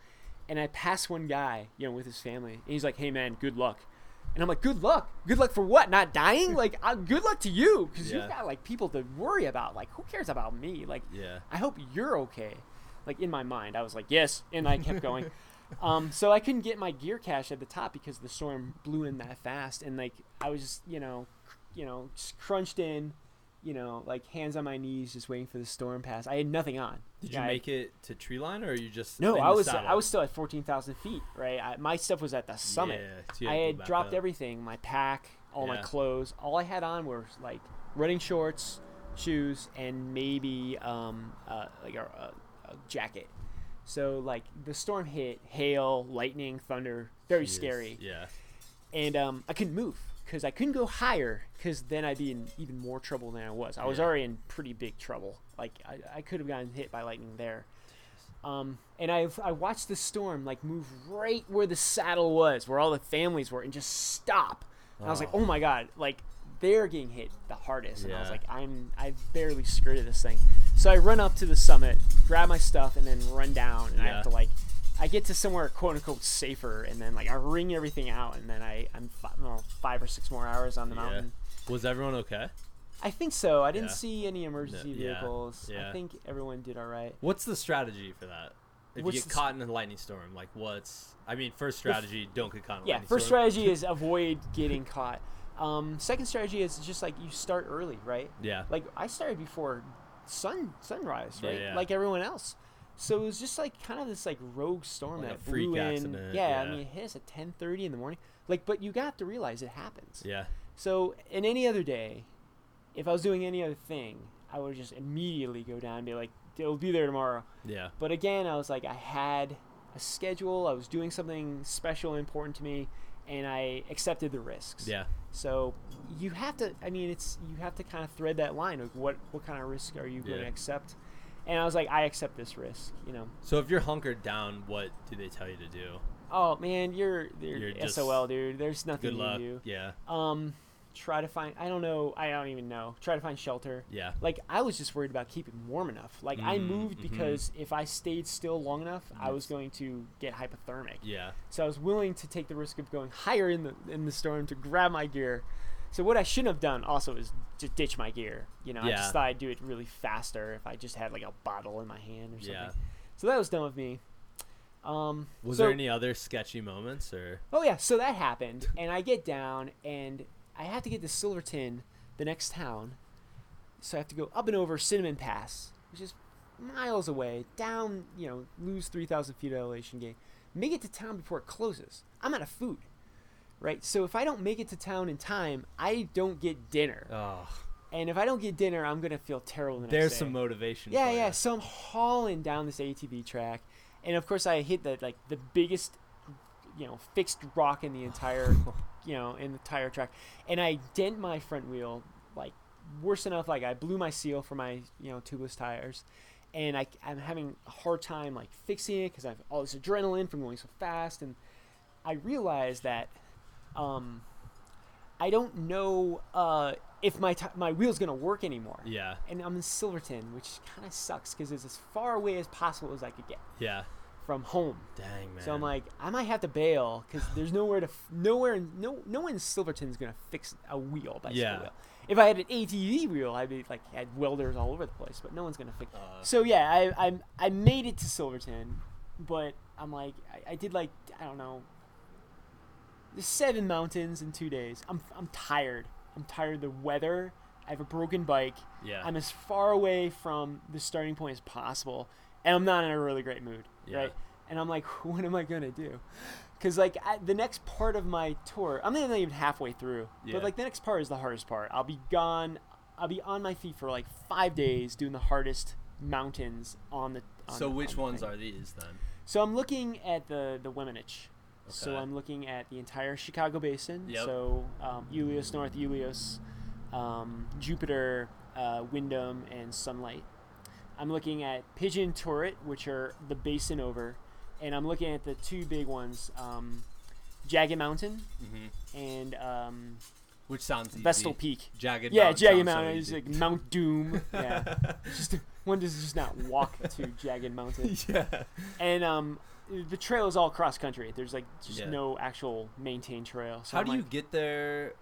and I pass one guy you know with his family and he's like hey man good luck and I'm like good luck good luck for what not dying like uh, good luck to you because Yeah. you've got like people to worry about like who cares about me like Yeah. I hope you're okay. Like in my mind, I was like, yes, and I kept going. um, so I couldn't get my gear cache at the top because the storm blew in that fast, and like I was just, you know, cr- you know, just crunched in, you know, like hands on my knees, just waiting for the storm pass. I had nothing on. Did Yeah, you I- make it to tree line, or are you just No, I was? I was still at fourteen thousand feet. Right, I, my stuff was at the summit. Yeah, so I had dropped up. everything, my pack, all my clothes. All I had on were like running shorts, shoes, and maybe um, uh, like a, a, a jacket. So like the storm hit, hail, lightning, thunder, very Jeez. scary, Yeah. and um, I couldn't move because I couldn't go higher because then I'd be in even more trouble than I was. I was already in pretty big trouble. Like I, I could have gotten hit by lightning there. Um, and I I watched the storm like move right where the saddle was, where all the families were, and just stop. And I was like, Oh. oh my god, like they're getting hit the hardest. And I was like, I'm I barely skirted this thing. So I run up to the summit, grab my stuff, and then run down. And I have to like, I get to somewhere quote unquote safer, and then like I wring everything out, and then I I'm fi- well, five or six more hours on the Yeah. mountain. Was everyone okay? I think so. I didn't Yeah. see any emergency yeah, vehicles. yeah. I think everyone did all right. What's the strategy for that? If What's you get caught in a lightning storm, like what's? I mean, first strategy: don't get caught in Yeah, lightning first storm. strategy is avoid getting caught. Um, second strategy is just like you start early, right? Yeah. Like I started before sun sunrise, right? yeah. Like everyone else. So it was just like kind of this like rogue storm Like that freak blew in. accident, Yeah, I mean it hit us at ten thirty in the morning. Like, but you got to realize it happens. Yeah. So in any other day, if I was doing any other thing, I would just immediately go down and be like, "It'll be there tomorrow." Yeah. But again, I was like, I had a schedule. I was doing something special and important to me, and I accepted the risks. Yeah. So you have to. I mean, it's you have to kind of thread that line of what what kind of risk are you going Yeah. to accept. And I was like, I accept this risk. You know. So if you're hunkered down, what do they tell you to do? Oh man, you're you're, You're SOL, dude. There's nothing Good you luck. can do. Yeah. Um, try to find. I don't know. I don't even know. Try to find shelter. Yeah. Like I was just worried about keeping warm enough. Like I Mm, moved mhm. because if I stayed still long enough, I was going to get hypothermic. Yeah. So I was willing to take the risk of going higher in the in the storm to grab my gear. So what I shouldn't have done also is just ditch my gear. You know, I just thought I'd do it really faster if I just had like a bottle in my hand or something. Yeah. So that was dumb of me. Um, Was so- there any other sketchy moments or? Oh yeah, so that happened, and I get down, and I have to get to Silverton, the next town. So I have to go up and over Cinnamon Pass, which is miles away, down, you know, lose three thousand feet of elevation gain, make it to town before it closes. I'm out of food, right? So if I don't make it to town in time, I don't get dinner, Oh, and if I don't get dinner, I'm gonna feel terrible the next there's some motivation. Yeah, yeah. ya. So I'm hauling down this ATV track, and of course I hit the like the biggest, you know, fixed rock in the entire, you know, in the tire track, and I dent my front wheel like worse enough. Like I blew my seal for my you know tubeless tires, and I I'm having a hard time like fixing it because I have all this adrenaline from going so fast, and I realized that, um, I don't know uh if my t- my wheel's gonna work anymore Yeah. and I'm in Silverton, which kind of sucks because it's as far away as possible as I could get Yeah. from home. Dang man. So I'm like, I might have to bail because there's nowhere to, f- nowhere, in- no, no one in Silverton's gonna fix a wheel, bicycle Yeah. wheel. If I had an ATV wheel, I'd be like, had welders all over the place, but no one's gonna fix. Uh, So yeah, I, I, I made it to Silverton, but I'm like, I, I did like, I don't know, seven mountains in two days. I'm, I'm tired. I'm tired of the weather. I have a broken bike. yeah. I'm as far away from the starting point as possible, and I'm not in a really great mood, Yeah. right? And I'm like, what am I gonna do? Because like I, the next part of my tour, I'm not even halfway through, Yeah. but like the next part is the hardest part. I'll be gone I'll be on my feet for like five days doing the hardest mountains on the. On So the- which on ones thing. are these then? So I'm looking at the the Weminuche. So I'm looking at the entire Chicago Basin. Yep. So um, North Eolus, um, Jupiter, uh, Windom, and Sunlight. I'm looking at Pigeon Turret, which are the basin over, and I'm looking at the two big ones, um, Jagged Mountain Mm-hmm. and um, Which sounds easy. Vestal Peak. Jagged. Yeah, Mountain Jagged sounds so Mountain is like Mount Doom. Yeah, just one does just not walk to Jagged Mountain. yeah. and um, the trail is all cross country. There's like just Yeah. no actual maintained trail. So How I'm do you get there?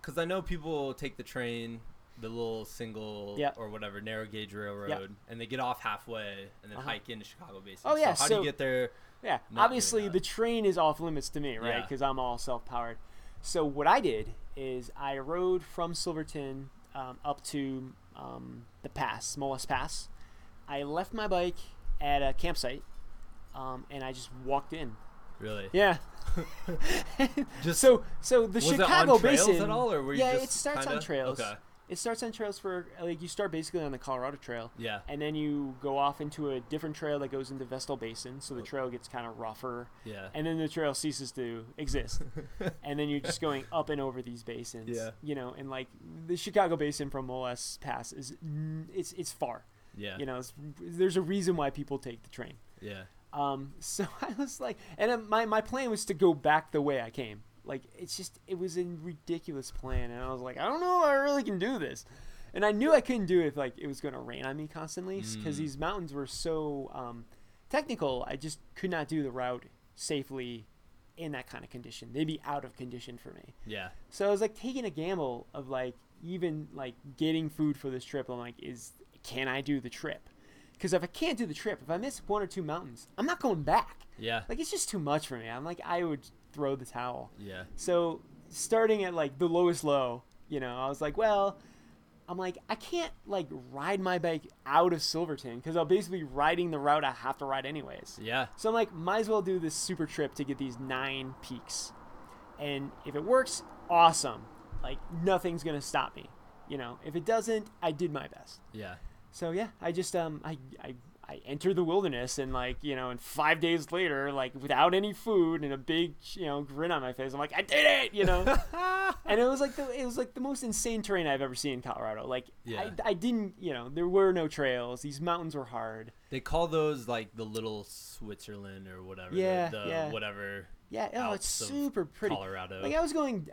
Because I know people take the train, the little single Yeah. or whatever narrow gauge railroad, and they get off halfway and then Uh-huh. hike into Chicago Basin. Oh, yeah, So how do you get there? Yeah, obviously the train is off limits to me, right? Yeah. Because I'm all self-powered. So what I did is I rode from Silverton um, up to um, the pass, Molas Pass. I left my bike at a campsite, um, and I just walked in. Really? Yeah. Just so so the was Chicago it on trails Basin at all, or were you yeah, it starts on kinda- trails. Okay. It starts on trails for like you start basically on the Colorado Trail. Yeah. and then you go off into a different trail that goes into Vestal Basin, so the Oh. trail gets kind of rougher, Yeah. and then the trail ceases to exist, and then you're just going up and over these basins. Yeah. you know, and like the Chicago Basin from Molas Pass is it's it's far. Yeah. You know, it's, there's a reason why people take the train. Yeah. Um, so I was like, and uh, my my plan was to go back the way I came. Like it's just it was a ridiculous plan, and I was like, I don't know, if I really can do this. And I knew I couldn't do it if like it was going to rain on me constantly because Mm. these mountains were so um, technical. I just could not do the route safely in that kind of condition. They'd be out of condition for me. Yeah. So I was like taking a gamble of like even like getting food for this trip. I'm like, is can I do the trip? Because if I can't do the trip, if I miss one or two mountains, I'm not going back. Yeah. Like it's just too much for me. I'm like, I would throw the towel. Yeah. So starting at like the lowest low, you know, I was like, well, I'm like, I can't like ride my bike out of Silverton because I'll basically be riding the route I have to ride anyways. Yeah. So I'm like, might as well do this super trip to get these nine peaks. And if it works, awesome. Like nothing's gonna stop me. You know, if it doesn't, I did my best. Yeah. So yeah, I just um I I I entered the wilderness and like you know, and five days later, like without any food and a big you know grin on my face, I'm like I did it, you know. and it was like the it was like the most insane terrain I've ever seen in Colorado. Like Yeah. I, I didn't you know there were no trails. These mountains were hard. They call those like the little Switzerland or whatever. Yeah, The, yeah. whatever Yeah, oh, it's super pretty. Colorado. Like I was going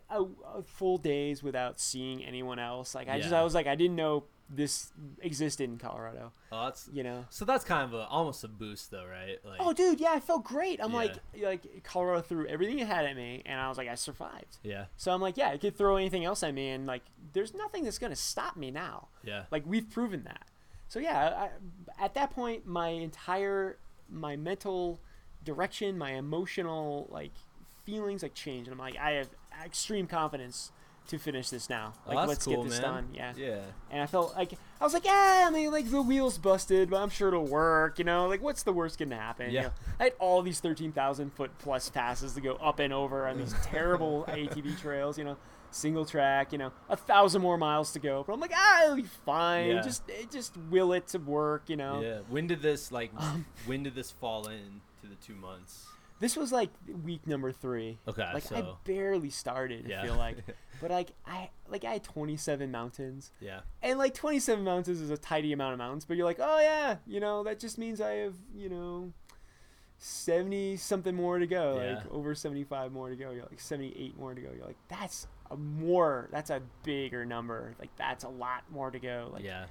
full days without seeing anyone else. Like I just I was like I didn't know this existed in Colorado. oh, that's You know. so that's kind of a almost a boost though, right? Like Oh, dude, yeah, I felt great. I'm Yeah. like, like Colorado threw everything it had at me, and I was like, I survived. yeah, So I'm like, yeah, it could throw anything else at me, and like, there's nothing that's gonna stop me now. yeah, Like we've proven that. So yeah, I, at that point, my entire my mental direction, my emotional like feelings like changed, and I'm like, I have extreme confidence to finish this now. Oh, Like, that's let's cool, get this man. done. Yeah. yeah, And I felt like I was like, yeah, I mean, like the wheels busted, but I'm sure it'll work. You know, like what's the worst gonna happen? You Yeah. know, I had all these thirteen thousand foot plus passes to go up and over on these terrible ATV trails. You know, single track. You know, a thousand more miles to go. But I'm like, ah, it'll be fine. Yeah. Just just will it to work. You know. yeah. When did this like? Um, when did this fall in to the two months? This was like week number three. Okay, Like I so barely started. yeah, I feel like, but like I like I had 27 mountains. yeah, And like 27 mountains is a tidy amount of mountains, but you're like, oh yeah, you know, that just means I have, you know, 70 something more to go, Yeah. like over 75 more to go. You're like 78 more to go. You're like, that's a more, that's a bigger number. Like that's a lot more to go. Like, yeah.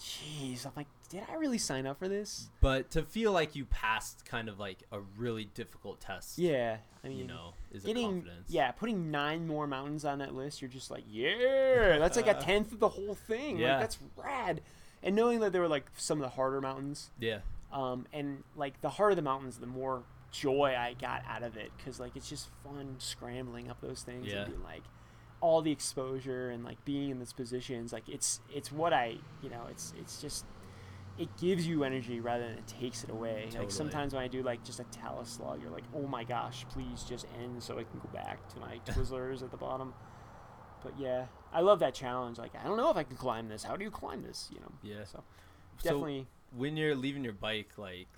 Jeez, I'm like, did I really sign up for this? But to feel like you passed kind of like a really difficult test, Yeah, I mean, you know, is a getting confidence. yeah, putting nine more mountains on that list, you're just like, yeah, that's like a tenth of the whole thing. Yeah. Like that's rad. And knowing that there were like some of the harder mountains, yeah, um, and like the harder the mountains, the more joy I got out of it because like it's just fun scrambling up those things Yeah. and being like all the exposure and like being in those positions. Like it's it's what I you know it's it's just it gives you energy rather than it takes it away. Totally. Like sometimes when I do like just a talus slug, you're like, oh my gosh, please just end so I can go back to my Twizzlers at the bottom. but yeah, I love that challenge. Like I don't know if I can climb this. How do you climb this? You know. Yeah. So So definitely. when you're leaving your bike, like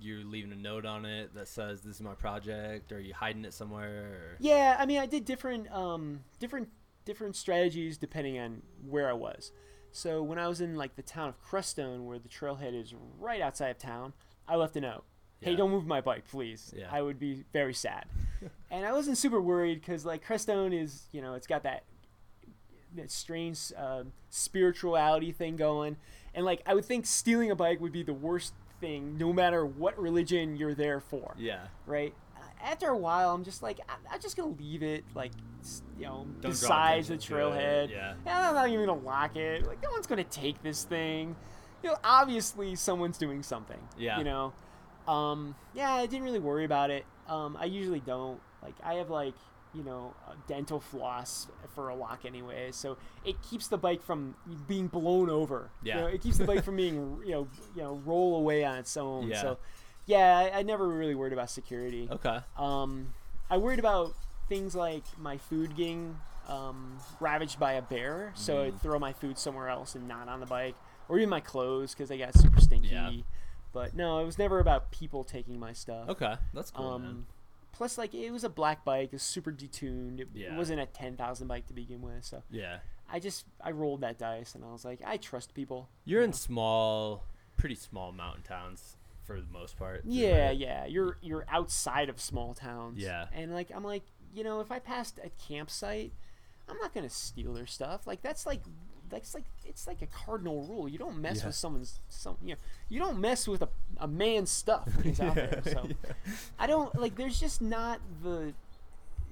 you're leaving a note on it that says this is my project, or are you hiding it somewhere? Or... Yeah, I mean, I did different, um, different, different strategies depending on where I was. So when I was in like the town of Crestone, where the trailhead is right outside of town, I left a note. Hey, Yeah. don't move my bike, please. Yeah. I would be very sad. and I wasn't super worried because like Crestone is, you know, it's got that that strange um spirituality thing going, and like I would think stealing a bike would be the worst thing, no matter what religion you're there for Yeah. right? Uh, After a while, I'm just like, I'm, I'm just gonna leave it, like, you know, Don't besides the attention to it, trailhead. yeah. I'm not even gonna lock it. Like, no one's gonna take this thing. You know, obviously someone's doing something. Yeah. You know, um, yeah, I didn't really worry about it. Um, I usually don't. Like, I have like, you know, a dental floss for a lock anyway, so it keeps the bike from being blown over. You Yeah. know, it keeps the bike from being, you know, you know, roll away on its own. Yeah. So, yeah, I, I never really worried about security. Okay. Um, I worried about things like my food getting um, ravaged by a bear, so Mm. I'd throw my food somewhere else and not on the bike, or even my clothes because they got super stinky. Yeah. But no, it was never about people taking my stuff. Okay. That's cool. Um, plus, like it was a black bike, it was super detuned. It, Yeah. it wasn't a ten thousand bike to begin with, so Yeah. I just I rolled that dice and I was like, I trust people. You're in know? small, pretty small mountain towns for the most part. Yeah, right? yeah. You're you're outside of small towns. Yeah. And like I'm like, you know, if I passed a campsite, I'm not gonna steal their stuff. Like that's like that's like it's like a cardinal rule. You don't mess Yeah. with someone's some you know you don't mess with a, a man's stuff he's out there. So I don't like there's just not the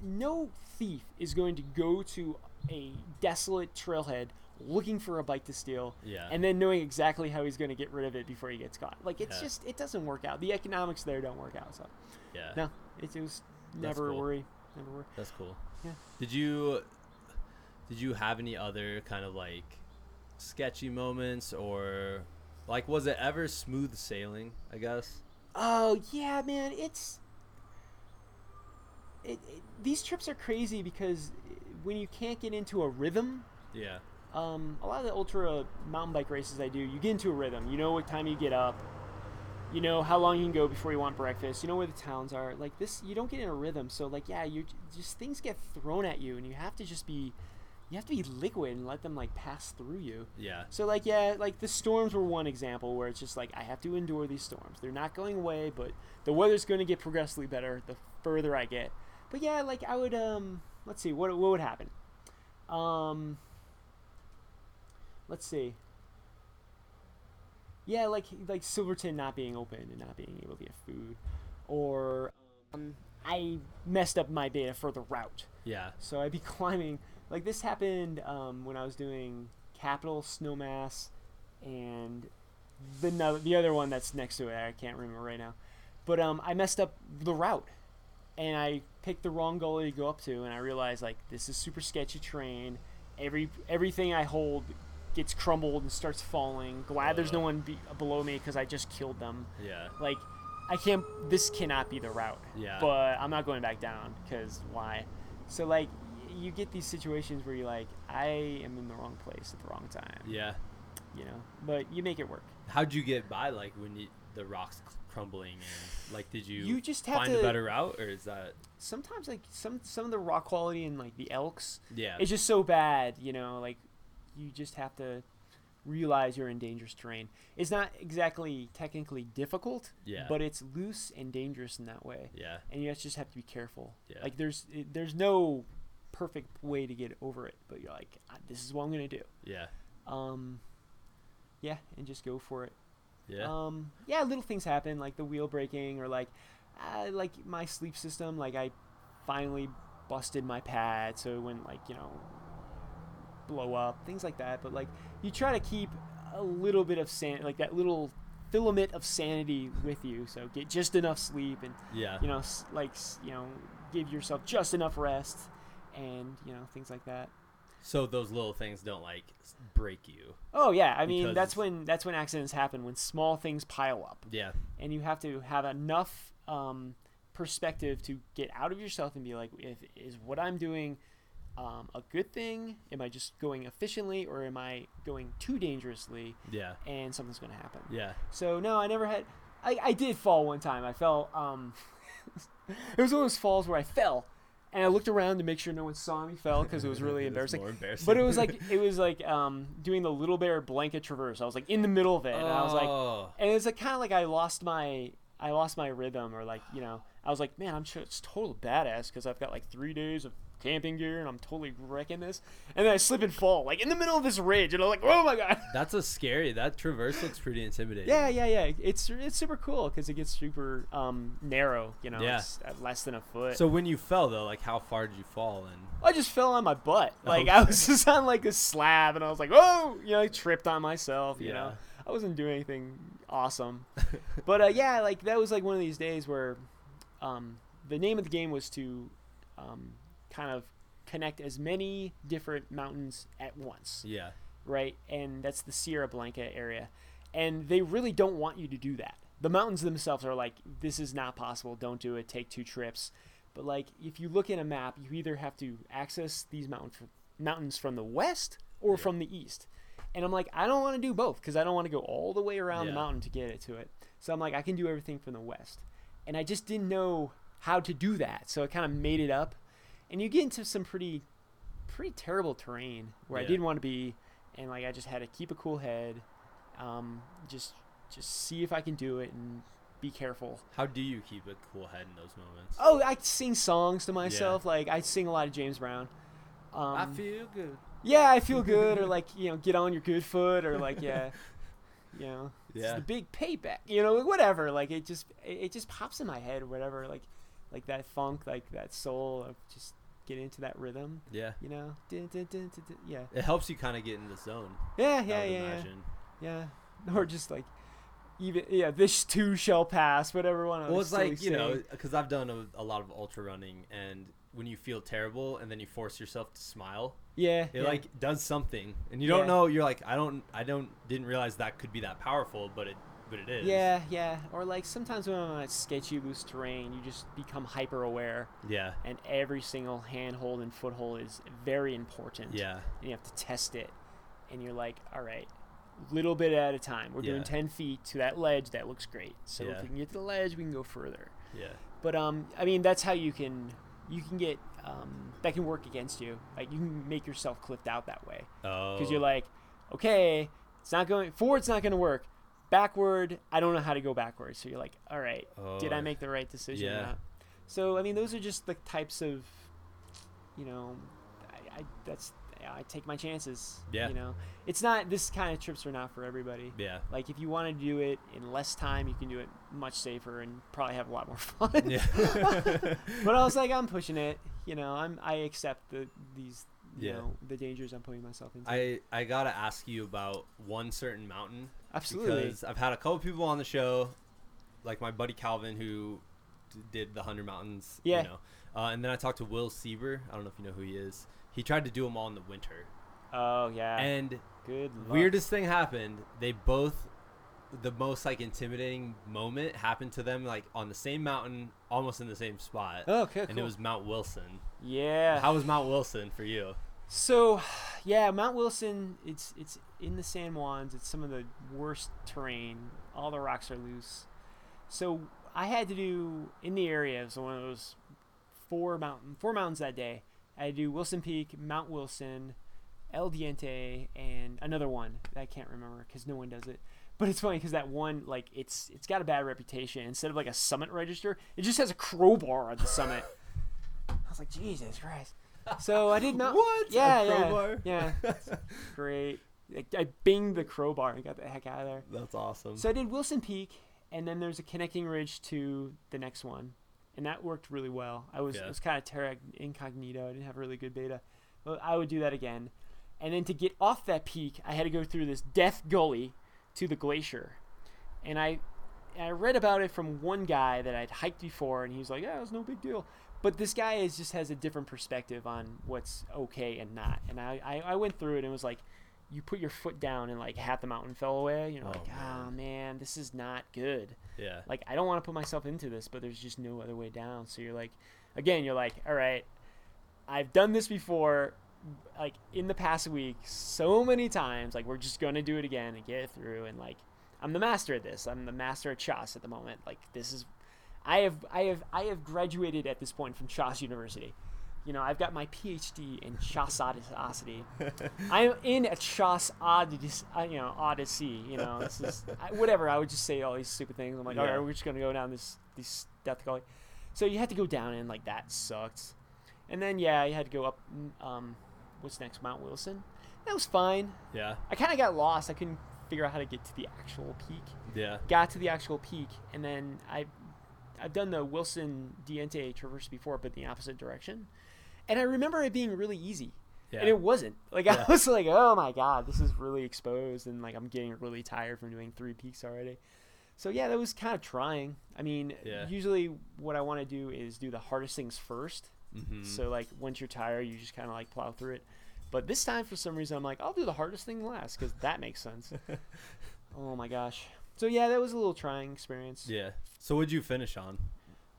no thief is going to go to a desolate trailhead looking for a bike to steal Yeah. and then knowing exactly how he's going to get rid of it before he gets caught. Like it's Yeah. just it doesn't work out. The economics there don't work out. So yeah. no, it, it was never a worry. Never worry. That's cool. Yeah. Did you did you have any other kind of like sketchy moments or like was it ever smooth sailing, I guess? Oh yeah, man, it's it, it, these trips are crazy because when you can't get into a rhythm. Yeah. Um, a lot of the ultra mountain bike races I do, you get into a rhythm. You know what time you get up. You know how long you can go before you want breakfast. You know where the towns are. Like this, you don't get in a rhythm. So like, yeah, you just things get thrown at you, and you have to just be, you have to be liquid and let them like pass through you. Yeah. So like, yeah, like the storms were one example where it's just like I have to endure these storms. They're not going away, but the weather's going to get progressively better the further I get. But yeah, like I would um, let's see, what what would happen? Um, let's see. Yeah, like like Silverton not being open and not being able to get food, or um, I messed up my data for the route. Yeah. So I'd be climbing. Like this happened um, when I was doing Capitol Snowmass and the no, the other one that's next to it. I can't remember right now. But um, I messed up the route, and I picked the wrong gully to go up to, and I realized like this is super sketchy terrain. Every everything I hold gets crumbled and starts falling. Glad there's no Uh. one be- below me because I just killed them. Yeah. Like I can't. This cannot be the route Yeah. but I'm not going back down because why? So like you get these situations where you're like, I am in the wrong place at the wrong time, yeah. you know. But you make it work. How'd you get by like when you, the rocks crumbling and like did you, You just have find to- a better route or is that Sometimes like some some of the rock quality in like the elks, yeah. it's just so bad, you know. Like you just have to realize you're in dangerous terrain. It's not exactly technically difficult, Yeah. but it's loose and dangerous in that way. yeah. and you just have to be careful. Yeah. Like there's there's no perfect way to get over it, but you're like, "Ah, this is what I'm gonna do. Yeah. Um, yeah, and just go for it. Yeah. Um, yeah, little things happen like the wheel breaking or like, uh, like my sleep system. Like I finally busted my pad, so it wouldn't like you know blow up, things like that. But like you try to keep a little bit of san like that little filament of sanity with you, so get just enough sleep and yeah. you know, like you know, give yourself just enough rest, and you know things like that. So those little things don't like break you. Oh yeah, I mean that's when that's when accidents happen when small things pile up, Yeah. and you have to have enough um, perspective to get out of yourself and be like, if is what I'm doing um, a good thing? Am I just going efficiently, or am I going too dangerously, Yeah. and something's gonna happen? Yeah. So no, I never had. I, I did fall one time. I fell. Um, it was one of those falls where I fell, and I looked around to make sure no one saw me fell because it was really embarrassing. embarrassing. But it was like it was like um, doing the Little Bear Blanca traverse. I was like in the middle of it, and I was like, Oh. and it's like kind of like I lost my I lost my rhythm, or like you know, I was like, man, I'm just total badass because I've got like three days of camping gear and I'm totally wrecking this, and then I slip and fall like in the middle of this ridge, and I'm like, oh my god. That's a scary. That traverse looks pretty intimidating. Yeah, yeah, yeah. It's it's super cool because it gets super um, narrow. You know, Yeah. it's at less than a foot. So when you fell though, like how far did you fall? And I just fell on my butt. Like Oh. I was just on like a slab, and I was like, oh, you know, I tripped on myself. You know, I wasn't doing anything awesome, but uh, yeah, like that was like one of these days where um, the name of the game was to um, kind of connect as many different mountains at once yeah. right? And that's the Sierra Blanca area. And they really don't want you to do that. The mountains themselves are like, this is not possible. Don't do it. Take two trips. But like, if you look at a map, you either have to access these mountain mountains from the west or Yeah. from the east. And I'm like, I don't want to do both because I don't want to go all the way around Yeah. the mountain to get it to it. So I'm like, I can do everything from the west. And I just didn't know how to do that. So I kind of made it up. And you get into some pretty, pretty terrible terrain where I didn't want to be and like I just had to keep a cool head, um, just just see if I can do it and be careful. How do you keep a cool head in those moments? Oh, I sing songs to myself. Like I sing a lot of James Brown. Um, I feel good. yeah, I feel good, or like you know, get on your good foot, or like yeah, you know, it's Yeah. the big payback, you know, whatever. Like it just it, it just pops in my head, or whatever. Like like that funk, like that soul of just get into that rhythm, Yeah. you know. Dun, dun, dun, Yeah, It helps you kind of get in the zone. yeah, yeah, yeah, yeah. imagine. Yeah, or just like even yeah, this too shall pass. Whatever one. Well, it's like you know, because I've done a, a lot of ultra running, and when you feel terrible and then you force yourself to smile, yeah, it yeah. like does something, and you don't know. You're like, I don't, I don't, didn't realize that could be that powerful, but it, but it is. yeah, yeah. Or like sometimes when I'm on sketchy loose terrain, you just become hyper aware, Yeah. and every single handhold and foothold is very important. Yeah. and you have to test it, and you're like, all right. Little bit at a time. We're doing ten feet to that ledge. That looks great. So Yeah. if we can get to the ledge, we can go further. Yeah. But um, I mean, that's how you can you can get um, that can work against you. Like you can make yourself clipped out that way Oh. because you're like, okay, it's not going forward's not going to work. Backward, I don't know how to go backwards. So you're like, all right, did I Oh. make the right decision? or yeah. not? So I mean, those are just the types of, you know, I, I that's I take my chances. Yeah. You know, it's not this kind of trips are not for everybody. Yeah. Like if you want to do it in less time, you can do it much safer and probably have a lot more fun. Yeah. but I was like, I'm pushing it. You know, I'm I accept the these you Yeah. know the dangers I'm putting myself into. I I gotta ask you about one certain mountain Absolutely. because I've had a couple people on the show, like my buddy Calvin who d- did the Hundred Mountains. Yeah. You know, uh, and then I talked to Will Sieber. I don't know if you know who he is. He tried to do them all in the winter, oh yeah. and Good. Luck. weirdest thing happened. They both, the most like intimidating moment happened to them like on the same mountain, almost in the same spot, Oh, okay. and it was Mount Wilson. yeah. How was Mount Wilson for you? So, yeah, Mount Wilson. It's it's in the San Juans. It's some of the worst terrain. All the rocks are loose. So I had to do in the area. It was one of those four mountain four mountains that day. I had to do Wilson Peak, Mount Wilson, El Diente, and another one that I can't remember because no one does it. But it's funny because that one, like, it's it's got a bad reputation. Instead of like a summit register, it just has a crowbar on the summit. I was like, Jesus Christ. So I did not. What? Yeah, yeah, crowbar? yeah. Great. I, I binged the crowbar and got the heck out of there. That's awesome. So I did Wilson Peak, and then there's a connecting ridge to the next one, and that worked really well. I was Yeah. it was kind of terra incognito. I didn't have really good beta, but I would do that again. And then to get off that peak, I had to go through this death gully to the glacier, and I I read about it from one guy that I'd hiked before, and he was like, "Yeah, it was no big deal." But this guy is just has a different perspective on what's okay and not. And I, I, I went through it and it was like, you put your foot down and like half the mountain fell away. You're Oh, like, oh man, this is not good. yeah. Like I don't want to put myself into this, but there's just no other way down. So you're like, again, you're like, all right, I've done this before, like in the past week, so many times. Like we're just gonna do it again and get it through. And like I'm the master at this. I'm the master at Chas at the moment. Like this is, I have I have I have graduated at this point from Chas University. You know, I've got my PhD in Chassadicity. I'm in a Chas odyssey, uh, you know, odyssey. You know, this is I, whatever. I would just say all these stupid things. I'm like, all Yeah. right, we're just gonna go down this this death gully. So you had to go down and like that sucked. And then yeah, you had to go up. mm, Um, what's next? Mount Wilson. That was fine. Yeah. I kind of got lost. I couldn't figure out how to get to the actual peak. Yeah. Got to the actual peak, and then I, I've done the Wilson Diente traverse before, but in the opposite direction. And I remember it being really easy, Yeah. and it wasn't. Like Yeah. I was like, oh my god, this is really exposed, and like I'm getting really tired from doing three peaks already. So yeah, that was kind of trying. I mean, Yeah. usually what I want to do is do the hardest things first. Mhm. So like once you're tired, you just kind of like plow through it. But this time, for some reason, I'm like, I'll do the hardest thing last because that makes sense. oh my gosh. So yeah, that was a little trying experience. yeah. So what'd you finish on?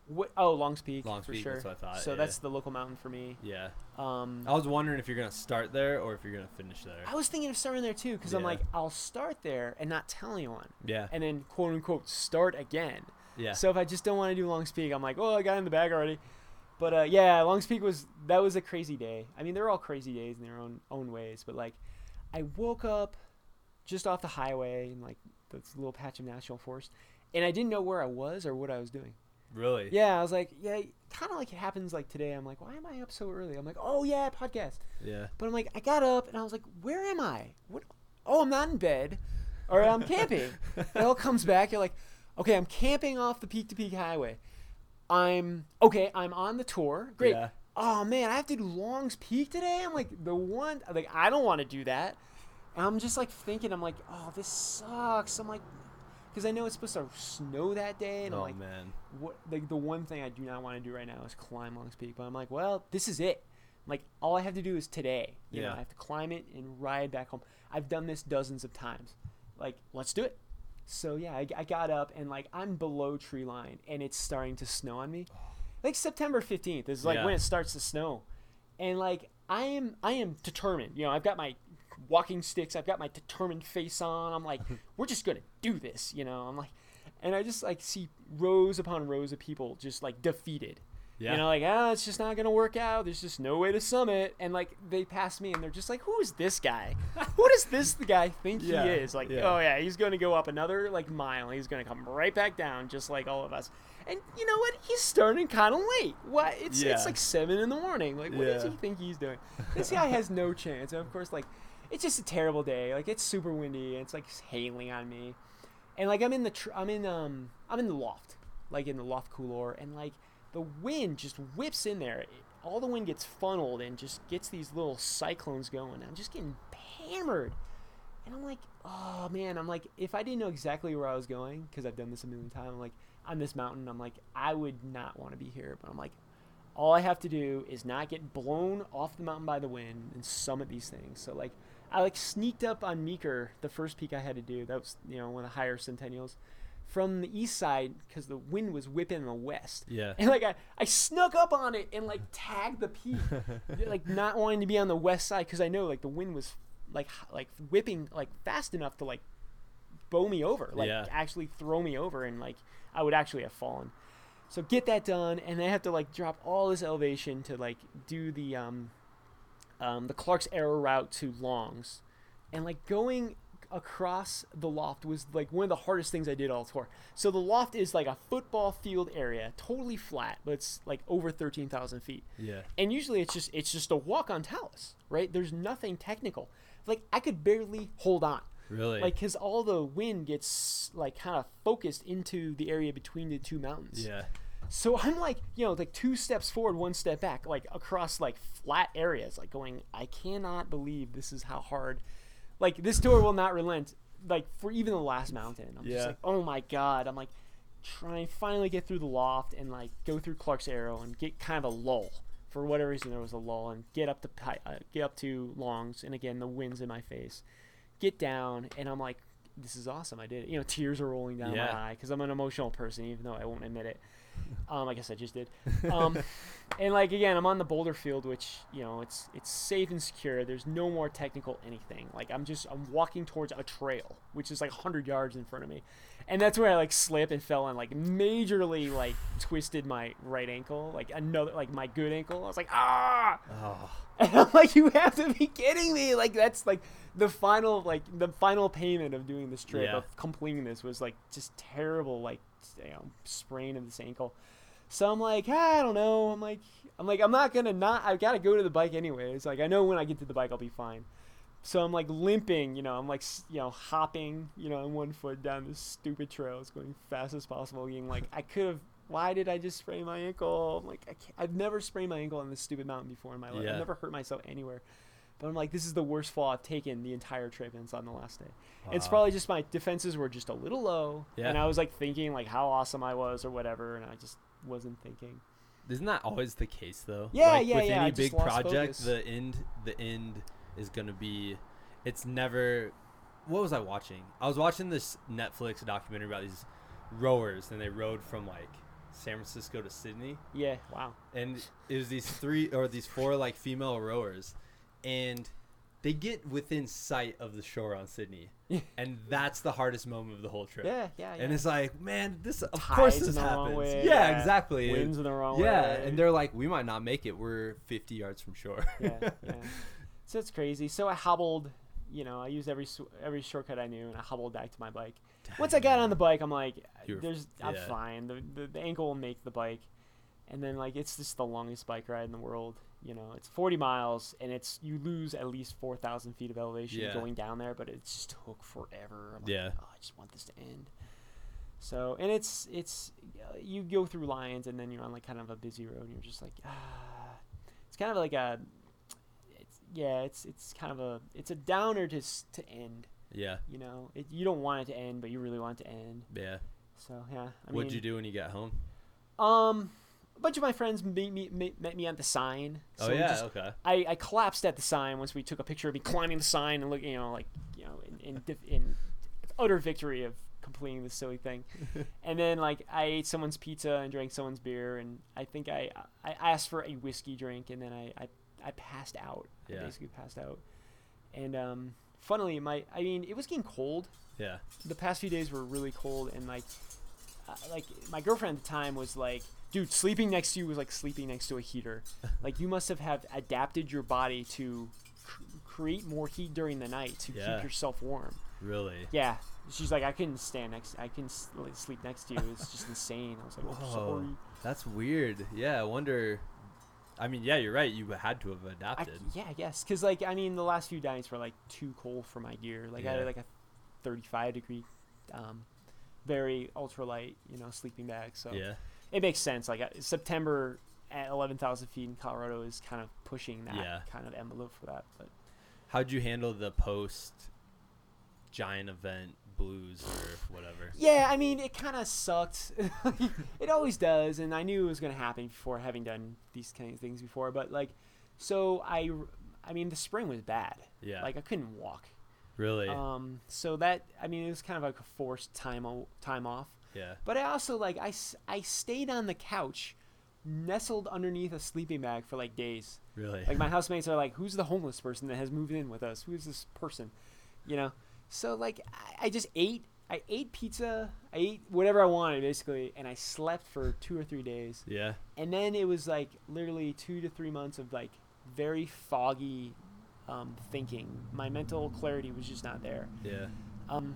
What, oh, Longs Peak. Longs for Peak, sure. that's what I thought, So yeah. that's the local mountain for me. Yeah. Um, I was wondering if you're gonna start there or if you're gonna finish there. I was thinking of starting there too because I'm like, I'll start there and not tell anyone, Yeah. and then quote unquote start again. Yeah. So if I just don't want to do Longs Peak, I'm like, oh, I got in the bag already. But uh, yeah, Longs Peak was that was a crazy day. I mean, they're all crazy days in their own own ways. But like, I woke up just off the highway and like this little patch of national forest, and I didn't know where I was or what I was doing. really? Yeah, I was like, yeah, kind of like it happens like today. I'm like, why am I up so early? I'm like, oh yeah, podcast. Yeah. But I'm like, I got up and I was like, where am I? What? Oh, I'm not in bed, or I'm camping. it all comes back. You're like, okay, I'm camping off the peak to peak highway. I'm okay. I'm on the tour. Great. Yeah. Oh man, I have to do Long's Peak today. I'm like the one. Like I don't want to do that. And I'm just like thinking. I'm like, oh, this sucks. I'm like, because I know it's supposed to snow that day, and I'm Oh like, man. what like the one thing I do not want to do right now is climb Long's Peak. But I'm like, well, this is it. Like all I have to do is today. You know, Yeah. I have to climb it and ride back home. I've done this dozens of times. Like, let's do it. So yeah, I, I got up and like I'm below tree line and it's starting to snow on me. Like September 15th is like Yeah. when it starts to snow, and like I am I am determined. You know, I've got my walking sticks. I've got my determined face on. I'm like, we're just gonna do this. You know, I'm like, and I just like see rows upon rows of people just like defeated. Yeah. You know, like ah, it's just not gonna work out. There's just no way to summit. And like they pass me, and they're just like, "Who is this guy? Who does this guy think Yeah, he is?" Like, yeah. oh yeah, he's gonna go up another like mile. He's gonna come right back down, just like all of us. And you know what? He's starting kind of late. What? It's Yeah. it's like seven in the morning. Like, what does he think he's doing? This guy has no chance. And of course, like, it's just a terrible day. Like, it's super windy. And it's like hailing on me and like I'm in the tr- I'm in um I'm in the loft, like in the loft couloir, and like the wind just whips in there. All the wind gets funneled and just gets these little cyclones going. I'm just getting hammered, and I'm like, oh man, I'm like, if I didn't know exactly where I was going, because I've done this a million times, I'm like, on this mountain, I'm like, I would not want to be here, but I'm like. All I have to do is not get blown off the mountain by the wind and summit these things. So like I like sneaked up on Meeker, the first peak I had to do. That was you know one of the higher centennials, from the east side because the wind was whipping in the west. Yeah. And like I, I snuck up on it and like tagged the peak, like not wanting to be on the west side because I know like the wind was like like whipping like fast enough to like bow me over, like Yeah. actually throw me over, and like I would actually have fallen. So get that done, and I have to like drop all this elevation to like do the um, um, the Clark's Arrow route to Longs, and like going across the loft was like one of the hardest things I did all tour. So the loft is like a football field area, totally flat, but it's like over thirteen thousand feet Yeah. and usually it's just it's just a walk on talus right there's nothing technical like i could barely hold on Really? like because all the wind gets like kind of focused into the area between the two mountains yeah. So i'm like you know like two steps forward one step back like across like flat areas like going i cannot believe this is how hard like this tour will not relent like for even the last mountain. I'm Yeah. just like oh my god. I'm like trying finally get through the loft and like go through clark's arrow and get kind of a lull. For whatever reason there was a lull and get up to uh, get up to longs and again the wind's in my face. Get down and i'm like this is awesome. I did it. You know tears are rolling down Yeah. my eye because i'm an emotional person even though i won't admit it Um, I guess I just did. Um, and like again, I'm on the boulder field, which you know it's it's safe and secure. There's no more technical anything. Like I'm just I'm walking towards a trail, which is like 100 yards in front of me, and that's where I like slip and fell and like majorly like twisted my right ankle, like another like my good ankle. I was like ah, Oh, and I'm like you have to be kidding me. Like that's like the final like the final payment of doing this trip Yeah. of completing this was like just terrible like you know sprain of this ankle. So I'm like, ah, I don't know. I'm like, I'm like, I'm not gonna not. I gotta go to the bike anyways. Like, I know when I get to the bike, I'll be fine. So I'm like limping, you know. I'm like, you know, hopping, you know, on one foot down this stupid trail. It's going fast as possible. Being like, I could have. Why did I just sprain my ankle? I'm like, I can't, I've never sprained my ankle on this stupid mountain before in my life. Yeah. I've never hurt myself anywhere. But I'm like, this is the worst fall I've taken the entire trip, and it's on the last day. It's probably just my defenses were just a little low, Yeah. and I was like thinking like how awesome I was or whatever, and I just wasn't thinking. Isn't that always the case though? Yeah, like, yeah, with yeah, any big project, focus. the end the end is gonna be it's never what was I watching? I was watching this Netflix documentary about these rowers and they rowed from like San Francisco to Sydney Yeah, wow. and it was these three or these four like female rowers and they get within sight of the shore on Sydney. And that's the hardest moment of the whole trip. Yeah, yeah, yeah. And it's like, man, this of course this in the wrong happens. way, yeah, yeah. exactly. winds in the wrong yeah, way. and they're like, we might not make it. We're 50 yards from shore. yeah, yeah. So it's crazy. So I hobbled. You know, I used every every shortcut I knew, and I hobbled back to my bike. Once I got on the bike, I'm like, You were- "There's, I'm yeah. fine. The, the the ankle will make the bike." And then like it's just the longest bike ride in the world. You know, it's 40 miles, and it's you lose at least 4,000 feet of elevation Yeah. going down there, but it just took forever. I'm like, Yeah. "Oh, I just want this to end. So, and it's it's uh, you go through Lyons, and then you're on like kind of a busy road, and you're just like, ah, it's kind of like a, it's yeah, it's it's kind of a it's a downer to to end. yeah, You know, it, you don't want it to end, but you really want it to end. yeah. So yeah, I What'd mean, you do when you got home? Um, a bunch of my friends meet me met, met me at the sign. So oh yeah, just- okay. I, I collapsed at the sign once we took a picture of me climbing the sign and looking, you know, like you know, in in, dif- in utter victory of completing this silly thing. and then like I ate someone's pizza and drank someone's beer, and I think I I asked for a whiskey drink, and then I I, I passed out. I Yeah. basically passed out. And um, funnily, my I mean, it was getting cold. Yeah, The past few days were really cold, and like uh, like my girlfriend at the time was like. Dude, sleeping next to you was like sleeping next to a heater. like you must have have adapted your body to cr- create more heat during the night to Yeah. keep yourself warm. really. Yeah, she's like, I couldn't stand next. I couldn't like, sleep next to you. It's just insane. I was like, oh, Whoa. sorry. That's weird. Yeah, I wonder. I mean, yeah, you're right. You had to have I, adapted. yeah, yes, because like I mean, the last few nights were like too cold for my gear. Like I had like a 35 degree, um, very ultralight, you know, sleeping bag. So yeah, it makes sense. Like uh, September at 11,000 feet in Colorado is kind of pushing that Yeah. kind of envelope for that. But how'd you handle the post giant event blues or whatever? Yeah, I mean, it kind of sucked. it always does, and I knew it was going to happen before having done these kind of things before. But like, so I, I mean, the spring was bad. Yeah, Like I couldn't walk. really. Um, so that I mean, it was kind of like a forced time o- time off. Yeah, But I also like I, I stayed on the couch, nestled underneath a sleeping bag for like days. really. Like my housemates are like, "Who's the homeless person that has moved in with us? Who is this person?" You know. So like, I, I just ate. I ate pizza. I ate whatever I wanted basically, and I slept for two or three days. yeah, And then it was like literally two to three months of like very foggy um, thinking. My mental clarity was just not there. yeah, Um,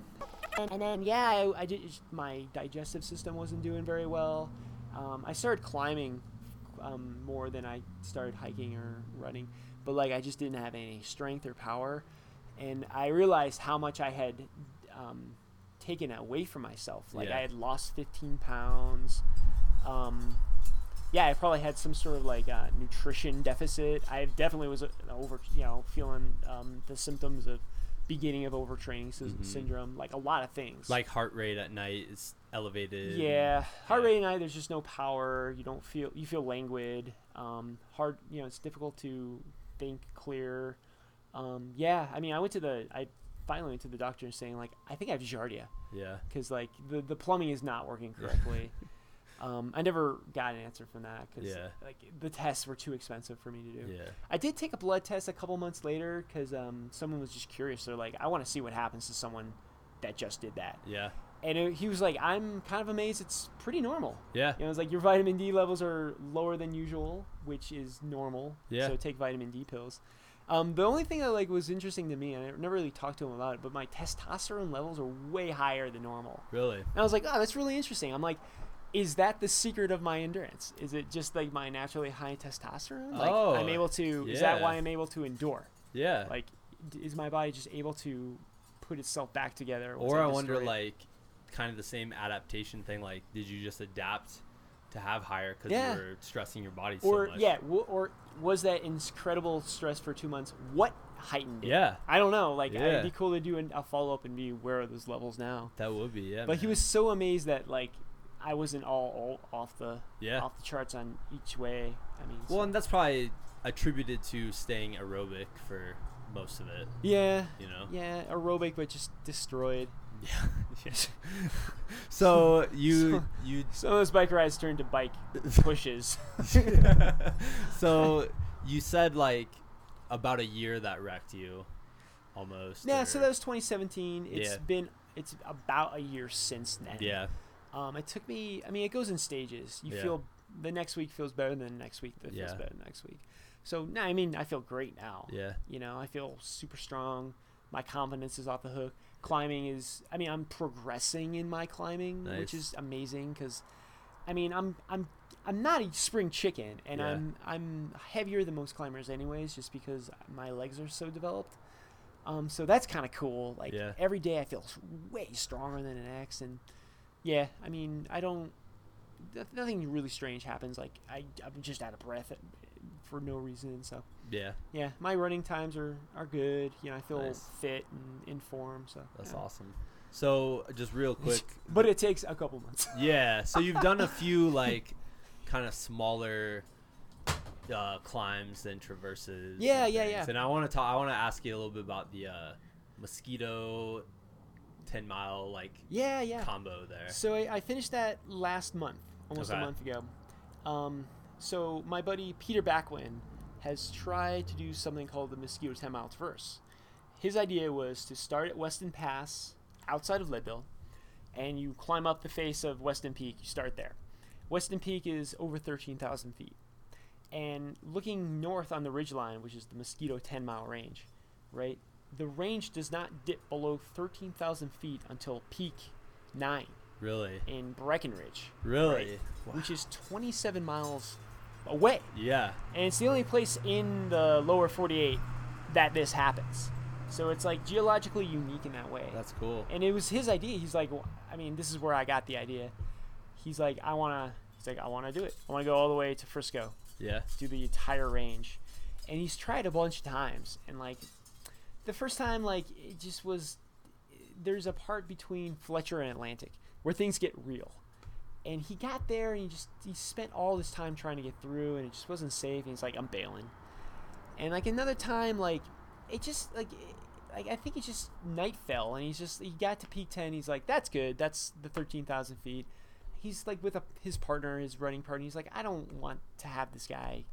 and, then yeah, I, I did. My digestive system wasn't doing very well. Um, I started climbing um, more than I started hiking or running, but like I just didn't have any strength or power, and I realized how much I had um, taken away from myself. Like Yeah. I had lost 15 pounds. Um, yeah, I probably had some sort of like uh, nutrition deficit. I definitely was uh, over, you know, feeling um, the symptoms of beginning of overtraining sy- Mhm. syndrome, like a lot of things. like heart rate at night is elevated. yeah, heart yeah. rate at night. There's just no power. You don't feel. You feel languid. Um, hard. You know, it's difficult to think clear. Um, yeah, I mean, I went to the. I finally went to the doctor and saying like, I think I have giardia Yeah, because like the the plumbing is not working correctly. Um, I never got an answer from that because Yeah. like the tests were too expensive for me to do. Yeah. I did take a blood test a couple months later because um, someone was just curious. They're like, I want to see what happens to someone that just did that. Yeah. And it, he was like, I'm kind of amazed. It's pretty normal. Yeah. You know, it's like your vitamin D levels are lower than usual, which is normal. Yeah. So take vitamin D pills. Um, the only thing that like was interesting to me, and I never really talked to him about it, but my testosterone levels are way higher than normal. Really. And I was like, oh, that's really interesting. I'm like, is that the secret of my endurance? Is it just like my naturally high testosterone? Like Oh, I'm able to. Is that why I'm able to endure? Yeah. Like, is my body just able to put itself back together? or I wonder, destroyed- like, kind of the same adaptation thing. Like, did you just adapt to have higher because Yeah. you were stressing your body or so much? yeah, w- or was that incredible stress for two months? What heightened it? Yeah. I don't know. Like, Yeah. it'd be cool to do an, a follow up and be where are those levels now? That would be. Yeah. but he was so amazed that like I wasn't all, all off the Yeah. off the charts on each way. I mean, Well, so- and that's probably attributed to staying aerobic for most of it. yeah, You know. yeah, aerobic, but just destroyed. Yeah. Yes. so you So- you Some of those bike rides turned to bike pushes. so you said like about a year that wrecked you, almost. yeah, or- so that was 2017. It's Yeah. been it's about a year since then. yeah, Um, it took me. I mean, it goes in stages. You Yeah. feel the next week feels better than the next week that Yeah. feels better than next week. So no, I mean, I feel great now. yeah, You know, I feel super strong. My confidence is off the hook. Climbing is. I mean, I'm progressing in my climbing, which is amazing because, I mean, I'm I'm I'm not a spring chicken, and Yeah. I'm I'm heavier than most climbers, anyways, just because my legs are so developed. Um, so that's kind of cool. Like Yeah. every day, I feel way stronger than the next, and yeah, I mean, I don't. Nothing really strange happens. Like I, I'm just out of breath for no reason. So yeah. yeah, my running times are, are good. You know, I feel Nice. fit and in form. So That's yeah. awesome. So just real quick, But it takes a couple months. yeah. So you've done a few like kind of smaller uh, climbs and traverses. Yeah, and yeah, things. yeah. And I want to talk. I want to ask you a little bit about the uh, mosquito, ten mile like yeah, yeah. combo there. So I, I finished that last month, almost Okay. a month ago. Um, so my buddy Peter Bakwin has tried to do something called the Mosquito 10 Mile Traverse. His idea was to start at Weston Pass outside of Leadville, and you climb up the face of Weston Peak. You start there. Weston Peak is over 13,000 feet. And looking north on the ridgeline, which is the Mosquito 10 mile range, right? The range does not dip below 13,000 feet until peak 9 Really, in Breckenridge, really. which is 27 miles away. Yeah. And it's the only place in the lower 48 that this happens. So it's like geologically unique in that way. That's cool. and it was his idea. He's like, well, I mean, this is where I got the idea. He's like, I want to, he's like, I want to do it. I want to go all the way to Frisco, Yeah. do the entire range. And he's tried a bunch of times. And like, the first time, like, it just was, there's a part between Fletcher and Atlantic where things get real. And he got there and he just, he spent all this time trying to get through and it just wasn't safe. And he's like, I'm bailing. And like another time, like, it just, like, like I think it just night fell and he's just he got to peak 10 he's like that's good that's the 13,000 feet he's like with a, his partner his running partner he's like I don't want to have this guy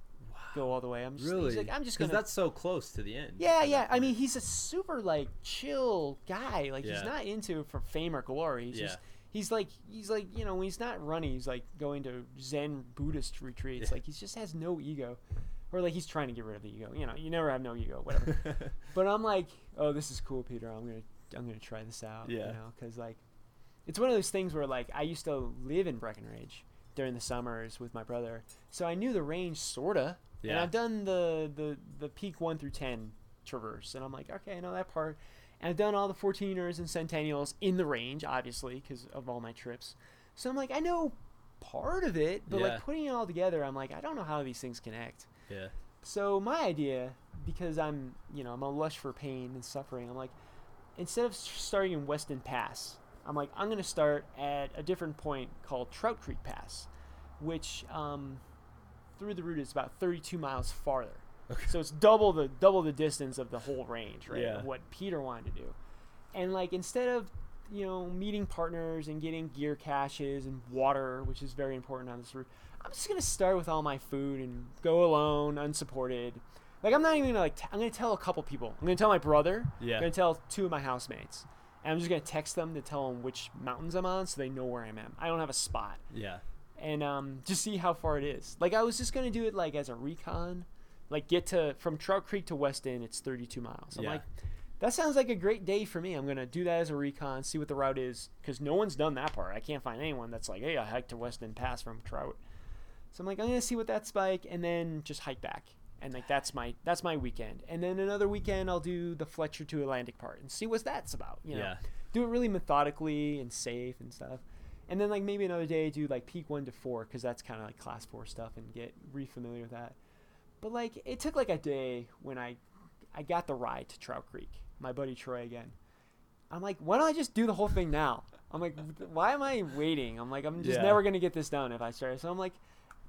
go all the way I'm just Really? he's like I'm just because gonna that's so close to the end. yeah yeah I mean he's a super like chill guy like Yeah. he's not into for fame or glory he's Yeah. just he's like he's like you know when he's not running he's like going to Zen Buddhist retreats Yeah. like he just has no ego or like he's trying to get rid of the ego you know you never have no ego whatever but I'm like, oh, this is cool, Peter. I'm gonna I'm gonna try this out. Yeah. You know, because like, it's one of those things where like I used to live in Breckenridge during the summers with my brother, so I knew the range sorta. And I've done the the the peak one through ten traverse, and I'm like, okay, I know that part. And I've done all the 14ers and centennials in the range, obviously, because of all my trips. So I'm like, I know part of it, but Yeah. like putting it all together, I'm like, I don't know how these things connect. yeah. So my idea, because I'm, you know, I'm a lush for pain and suffering. I'm like, instead of starting in Weston Pass, I'm like, I'm gonna start at a different point called Trout Creek Pass, which um, through the route is about 32 miles farther. Okay. So it's double the double the distance of the whole range, right? Yeah. What Peter wanted to do, and like instead of you know meeting partners and getting gear caches and water, which is very important on this route. I'm just gonna start with all my food and go alone, unsupported. Like I'm not even gonna like. T- I'm gonna tell a couple people. I'm gonna tell my brother. Yeah. I'm gonna tell two of my housemates. And I'm just gonna text them to tell them which mountains I'm on, so they know where I'm at. I don't have a spot, Yeah. and um, just see how far it is. Like I was just gonna do it like as a recon, like get to from Trout Creek to Weston. It's 32 miles. I'm Yeah. like, that sounds like a great day for me. I'm gonna do that as a recon, see what the route is, because no one's done that part. I can't find anyone that's like, hey, I hiked to Weston Pass from Trout. So I'm like, I'm gonna see what that's like, and then just hike back. And like that's my that's my weekend. And then another weekend I'll do the Fletcher to Atlantic part and see what that's about. You know, Yeah. do it really methodically and safe and stuff. And then like maybe another day do like peak one to four because that's kind of like class four stuff and get re-familiar with that. But like it took like a day when I I got the ride to Trout Creek. My buddy Troy again. I'm like, why don't I just do the whole thing now? I'm like, why am I waiting? I'm like, I'm just Yeah. never gonna get this done if I start. So I'm like,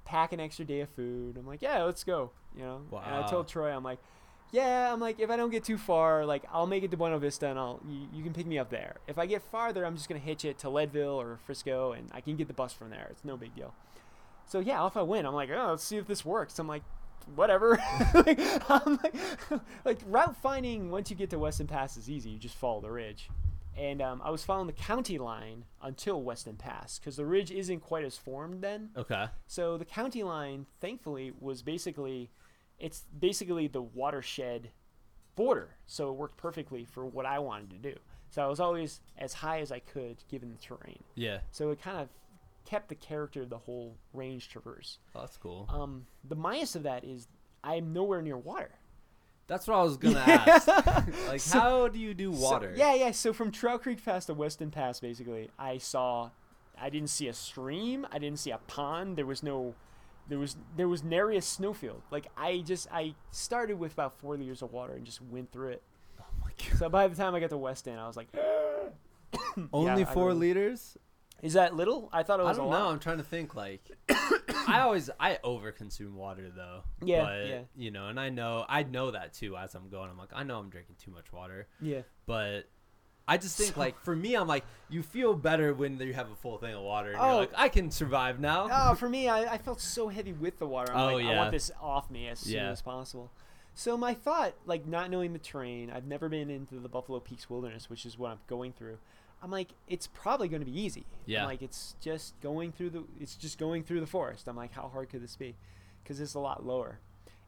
pack an extra day of food. I'm like, yeah, let's go. You know. And I told Troy, I'm like, yeah, I'm like, if I don't get too far, like I'll make it to Buena Vista and I'll you, you can pick me up there. If I get farther, I'm just gonna hitch it to Leadville or Frisco and I can get the bus from there. It's no big deal. So yeah, off I went. I'm like, oh, let's see if this works. I'm like, whatever. like, I'm like, like route finding once you get to Weston Pass is easy. You just follow the ridge. And um, I was following the county line until Weston Pass because the ridge isn't quite as formed then. Okay. So the county line, thankfully, was basically, it's basically the watershed border. So it worked perfectly for what I wanted to do. So I was always as high as I could given the terrain. Yeah. So it kind of kept the character of the whole range traverse. Oh, that's cool. Um, the minus of that is I'm nowhere near water. That's what I was gonna ask. like, So- how do you do So- water? yeah, yeah. So from Trout Creek Pass to Weston Pass, basically, I saw, I didn't see a stream. I didn't see a pond. There was no, there was there was nary a snowfield. Like I just I started with about four liters of water and just went through it. Oh my god. So by the time I got to Weston, I was like, Only I four liters? is that little? I thought it was. I was don't a know. lot. I'm trying to think. Like, I always I overconsume water though. Yeah, But, yeah. You know, and I know I know that too as I'm going. I'm like, I know I'm drinking too much water, Yeah. but. I just think So- like for me, I'm like you feel better when you have a full thing of water, and Oh. you're like I can survive now. Oh, for me, I, I felt so heavy with the water. I'm Oh, like, I want this off me as soon as possible. So my thought, like not knowing the terrain, I've never been into the Buffalo Peaks Wilderness, which is what I'm going through. I'm like, it's probably going to be easy. Yeah. I'm like it's just going through the, it's just going through the forest. I'm like, how hard could this be? Because it's a lot lower.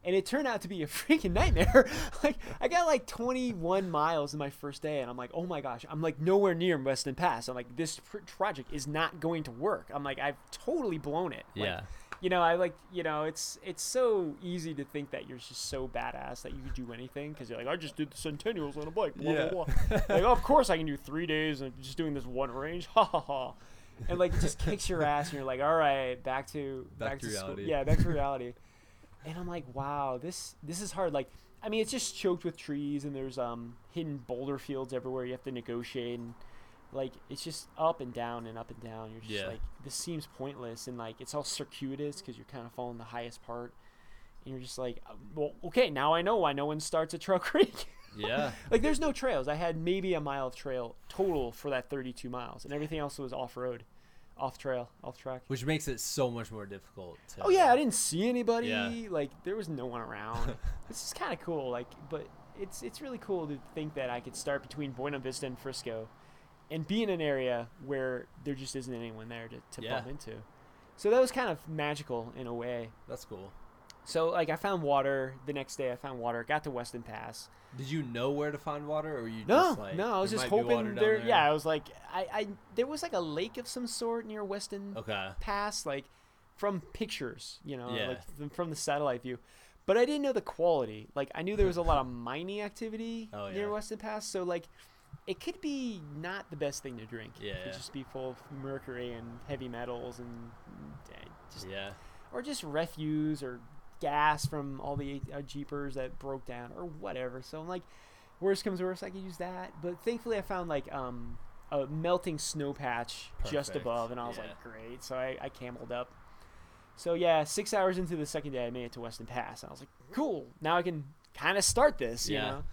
And it turned out to be a freaking nightmare. like I got like 21 miles in my first day, and I'm like, oh my gosh, I'm like nowhere near Weston Pass. I'm like, this pr- project is not going to work. I'm like, I've totally blown it. Like, yeah, you know, I like, you know, it's it's so easy to think that you're just so badass that you could do anything because you're like, I just did the Centennials on a bike, blah Yeah. blah blah. like, oh, of course I can do three days and just doing this one range, ha ha ha. And like, it just kicks your ass, and you're like, all right, back to Back to school. reality. Yeah, back to reality. and I'm like, wow, this this is hard. Like, I mean, it's just choked with trees, and there's um hidden boulder fields everywhere. You have to negotiate, and like it's just up and down and up and down. You're just Yeah. like, this seems pointless, and like it's all circuitous because you're kind of following the highest part. And you're just like, uh, well, okay, now I know why no one starts at Trail Creek. yeah. like, there's no trails. I had maybe a mile of trail total for that 32 miles, and everything else was off road, off trail, off track. Which makes it so much more difficult. To, Oh yeah, I didn't see anybody. Yeah. Like there was no one around. this is kind of cool. Like, but it's it's really cool to think that I could start between Buena Vista and Frisco, and be in an area where there just isn't anyone there to, to Yeah. bump into. So that was kind of magical in a way. That's cool. So like I found water the next day. I found water. Got to Weston Pass. Did you know where to find water, or you No, just like no, I was just might be water hoping down there, Yeah, I was like, I, I there was like a lake of some sort near Weston Okay. Pass, like from pictures, you know, Yeah. like from the satellite view. But I didn't know the quality. Like I knew there was a lot of mining activity Oh, near. Weston Pass, so like it could be not the best thing to drink. Yeah, it could just be full of mercury and heavy metals and uh, just Yeah. or just refuse or gas from all the uh, jeepers that broke down or whatever. So I'm like, worst comes to worst, I could use that. But thankfully, I found like um, a melting snow patch just above, and I was Yeah. like, great. So I, I cameled up. So yeah, six hours into the second day, I made it to Weston Pass, and I was like, cool. Now I can kind of start this. You Yeah. know,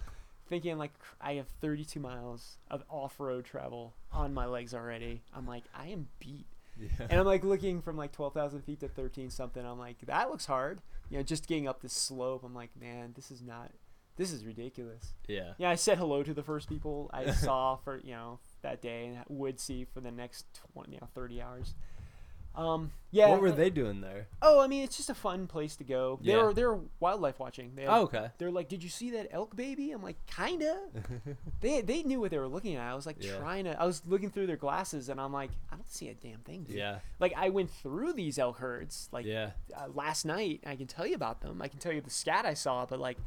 thinking like I have 32 miles of off-road travel on my legs already. I'm like, I am beat. Yeah. And I'm like looking from like 12,000 feet to 13 something. I'm like, that looks hard. You know, just getting up this slope. I'm like, man, this is not, this is ridiculous. yeah. Yeah, I said hello to the first people I saw for you know that day and would see for the next 20, you know, 30 hours. Um, yeah. What were they doing there? Oh, I mean, it's just a fun place to go. Yeah. They're they're wildlife watching. They Oh, okay. they're like, "Did you see that elk baby?" I'm like, "Kinda." they they knew what they were looking at. I was like Yeah. trying to. I was looking through their glasses, and I'm like, I don't see a damn thing. Dude. yeah. Like I went through these elk herds like yeah. uh, last night. I can tell you about them. I can tell you the scat I saw, but like,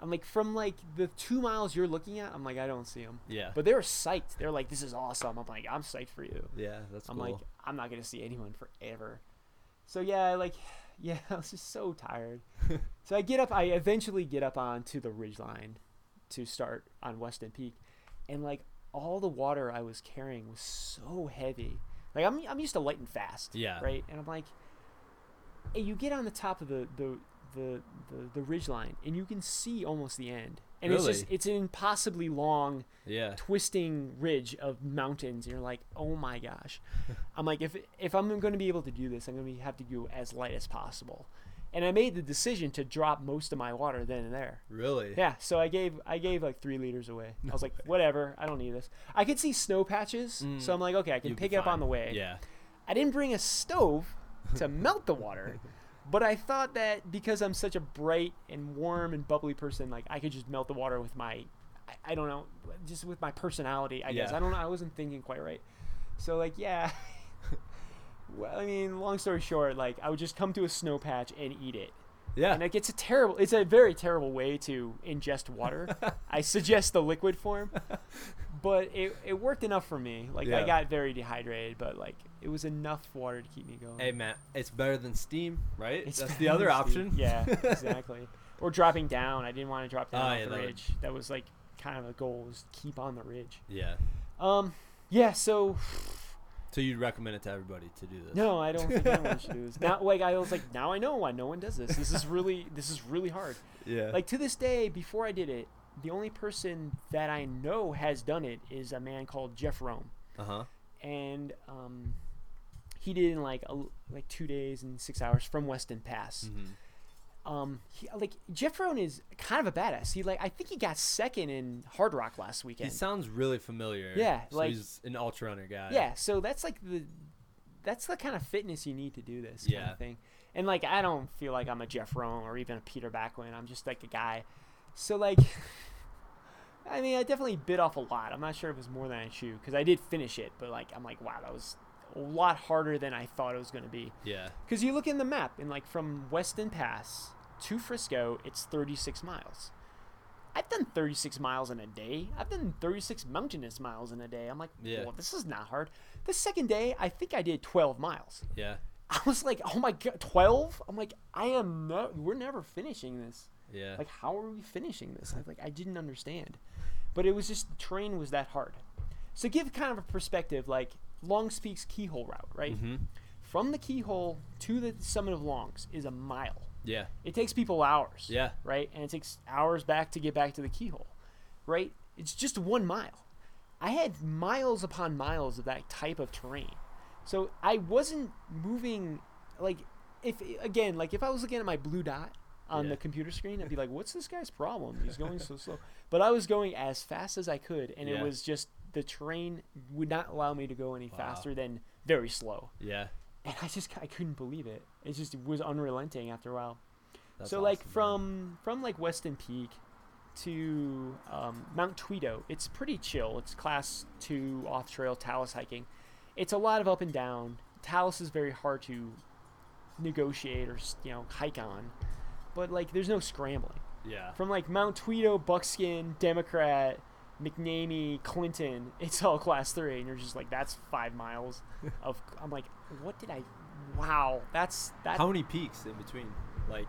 I'm like from like the two miles you're looking at. I'm like, I don't see them. Yeah. But they were psyched. They're like, "This is awesome." I'm like, "I'm psyched for you." yeah. That's I'm cool. like, I'm not gonna see anyone forever. So yeah, like, yeah, I was just so tired. so I get up. I eventually get up onto the ridge line to start on Weston Peak, and like all the water I was carrying was so heavy. Like I'm I'm used to light and fast. Yeah. Right. And I'm like, and you get on the top of the the the the, the ridge line, and you can see almost the end. And it's just it's an impossibly long yeah. twisting ridge of mountains. And you're like, oh my gosh. I'm like, if if I'm going to be able to do this, I'm going to have to go as light as possible. And I made the decision to drop most of my water then and there. Really? Yeah, so I gave I gave like three liters away. I was like, whatever, I don't need this. I could see snow patches, Mm. so I'm like, okay, I can pick it up on the way. Yeah. I didn't bring a stove to melt the water, but I thought that because I'm such a bright and warm and bubbly person, like I could just melt the water with my, I, I don't know, just with my personality. I guess I don't know. I wasn't thinking quite right. So like yeah. well, I mean, long story short, like I would just come to a snow patch and eat it. Yeah. And it gets a terrible. It's a very terrible way to ingest water. I suggest the liquid form, but it, it worked enough for me. Like I got very dehydrated, but like it was enough water to keep me going. hey, Matt. It's better than steam, right? It's That's the other option. Yeah, exactly. or dropping down. I didn't want to drop down Oh, off yeah, the that would- ridge. That was like kind of a goal was keep on the ridge. yeah. Um, yeah. So So you'd recommend it to everybody to do this? no, I don't think anyone should do this. Now, like I was like, now I know why no one does this. This is really this is really hard. Yeah. Like to this day, before I did it, the only person that I know has done it is a man called Jeff Rome, Uh huh. and um, he did in like a, like two days and six hours from Weston Pass. hmm Um, he, like Jeff Rome is kind of a badass. He like I think he got second in Hard Rock last weekend. He sounds really familiar. Yeah, So like- he's an ultra runner guy. yeah, so that's like the that's the kind of fitness you need to do this kind of thing. And like I don't feel like I'm a Jeff Rome or even a Peter Backlund. I'm just like a guy. So like I mean, I definitely bit off a lot. I'm not sure if it was more than I chewed because I did finish it, but like I'm like, wow, that was a lot harder than I thought it was going to be. Yeah. Because you look in the map and like from Weston Pass to Frisco, it's 36 miles. I've done 36 miles in a day. I've done 36 mountainous miles in a day. I'm like, Yeah. well, this is not hard. The second day, I think I did 12 miles. Yeah. I was like, oh my god, 12? I'm like, I am not, we're never finishing this. Yeah. Like, how are we finishing this? I like, I didn't understand. But it was just, the terrain was that hard. So give kind of a perspective, like Longs Peak's keyhole route, right? hmm From the keyhole to the summit of Longs is a mile. Yeah. It takes people hours. Yeah. Right? And it takes hours back to get back to the keyhole. Right? It's just one mile. I had miles upon miles of that type of terrain. So I wasn't moving like if again, like if I was looking at my blue dot on Yeah. the computer screen, I'd be like, What's this guy's problem? He's going so slow. But I was going as fast as I could and it was just the terrain would not allow me to go any Wow. faster than very slow. Yeah. And I just I couldn't believe it. It just was unrelenting after a while That's so like awesome, man. from from like Weston Peak to um, Mount Tweto, it's pretty chill. It's class two off trail talus hiking. It's a lot of up and down. Talus is very hard to negotiate or you know hike on, but like there's no scrambling. Yeah. From like Mount Tweto, Buckskin, Democrat, McNamee, Clinton, it's all class three, and you're just like that's five miles of. I'm like, what did I? Wow, that's that. How many peaks in between? Like,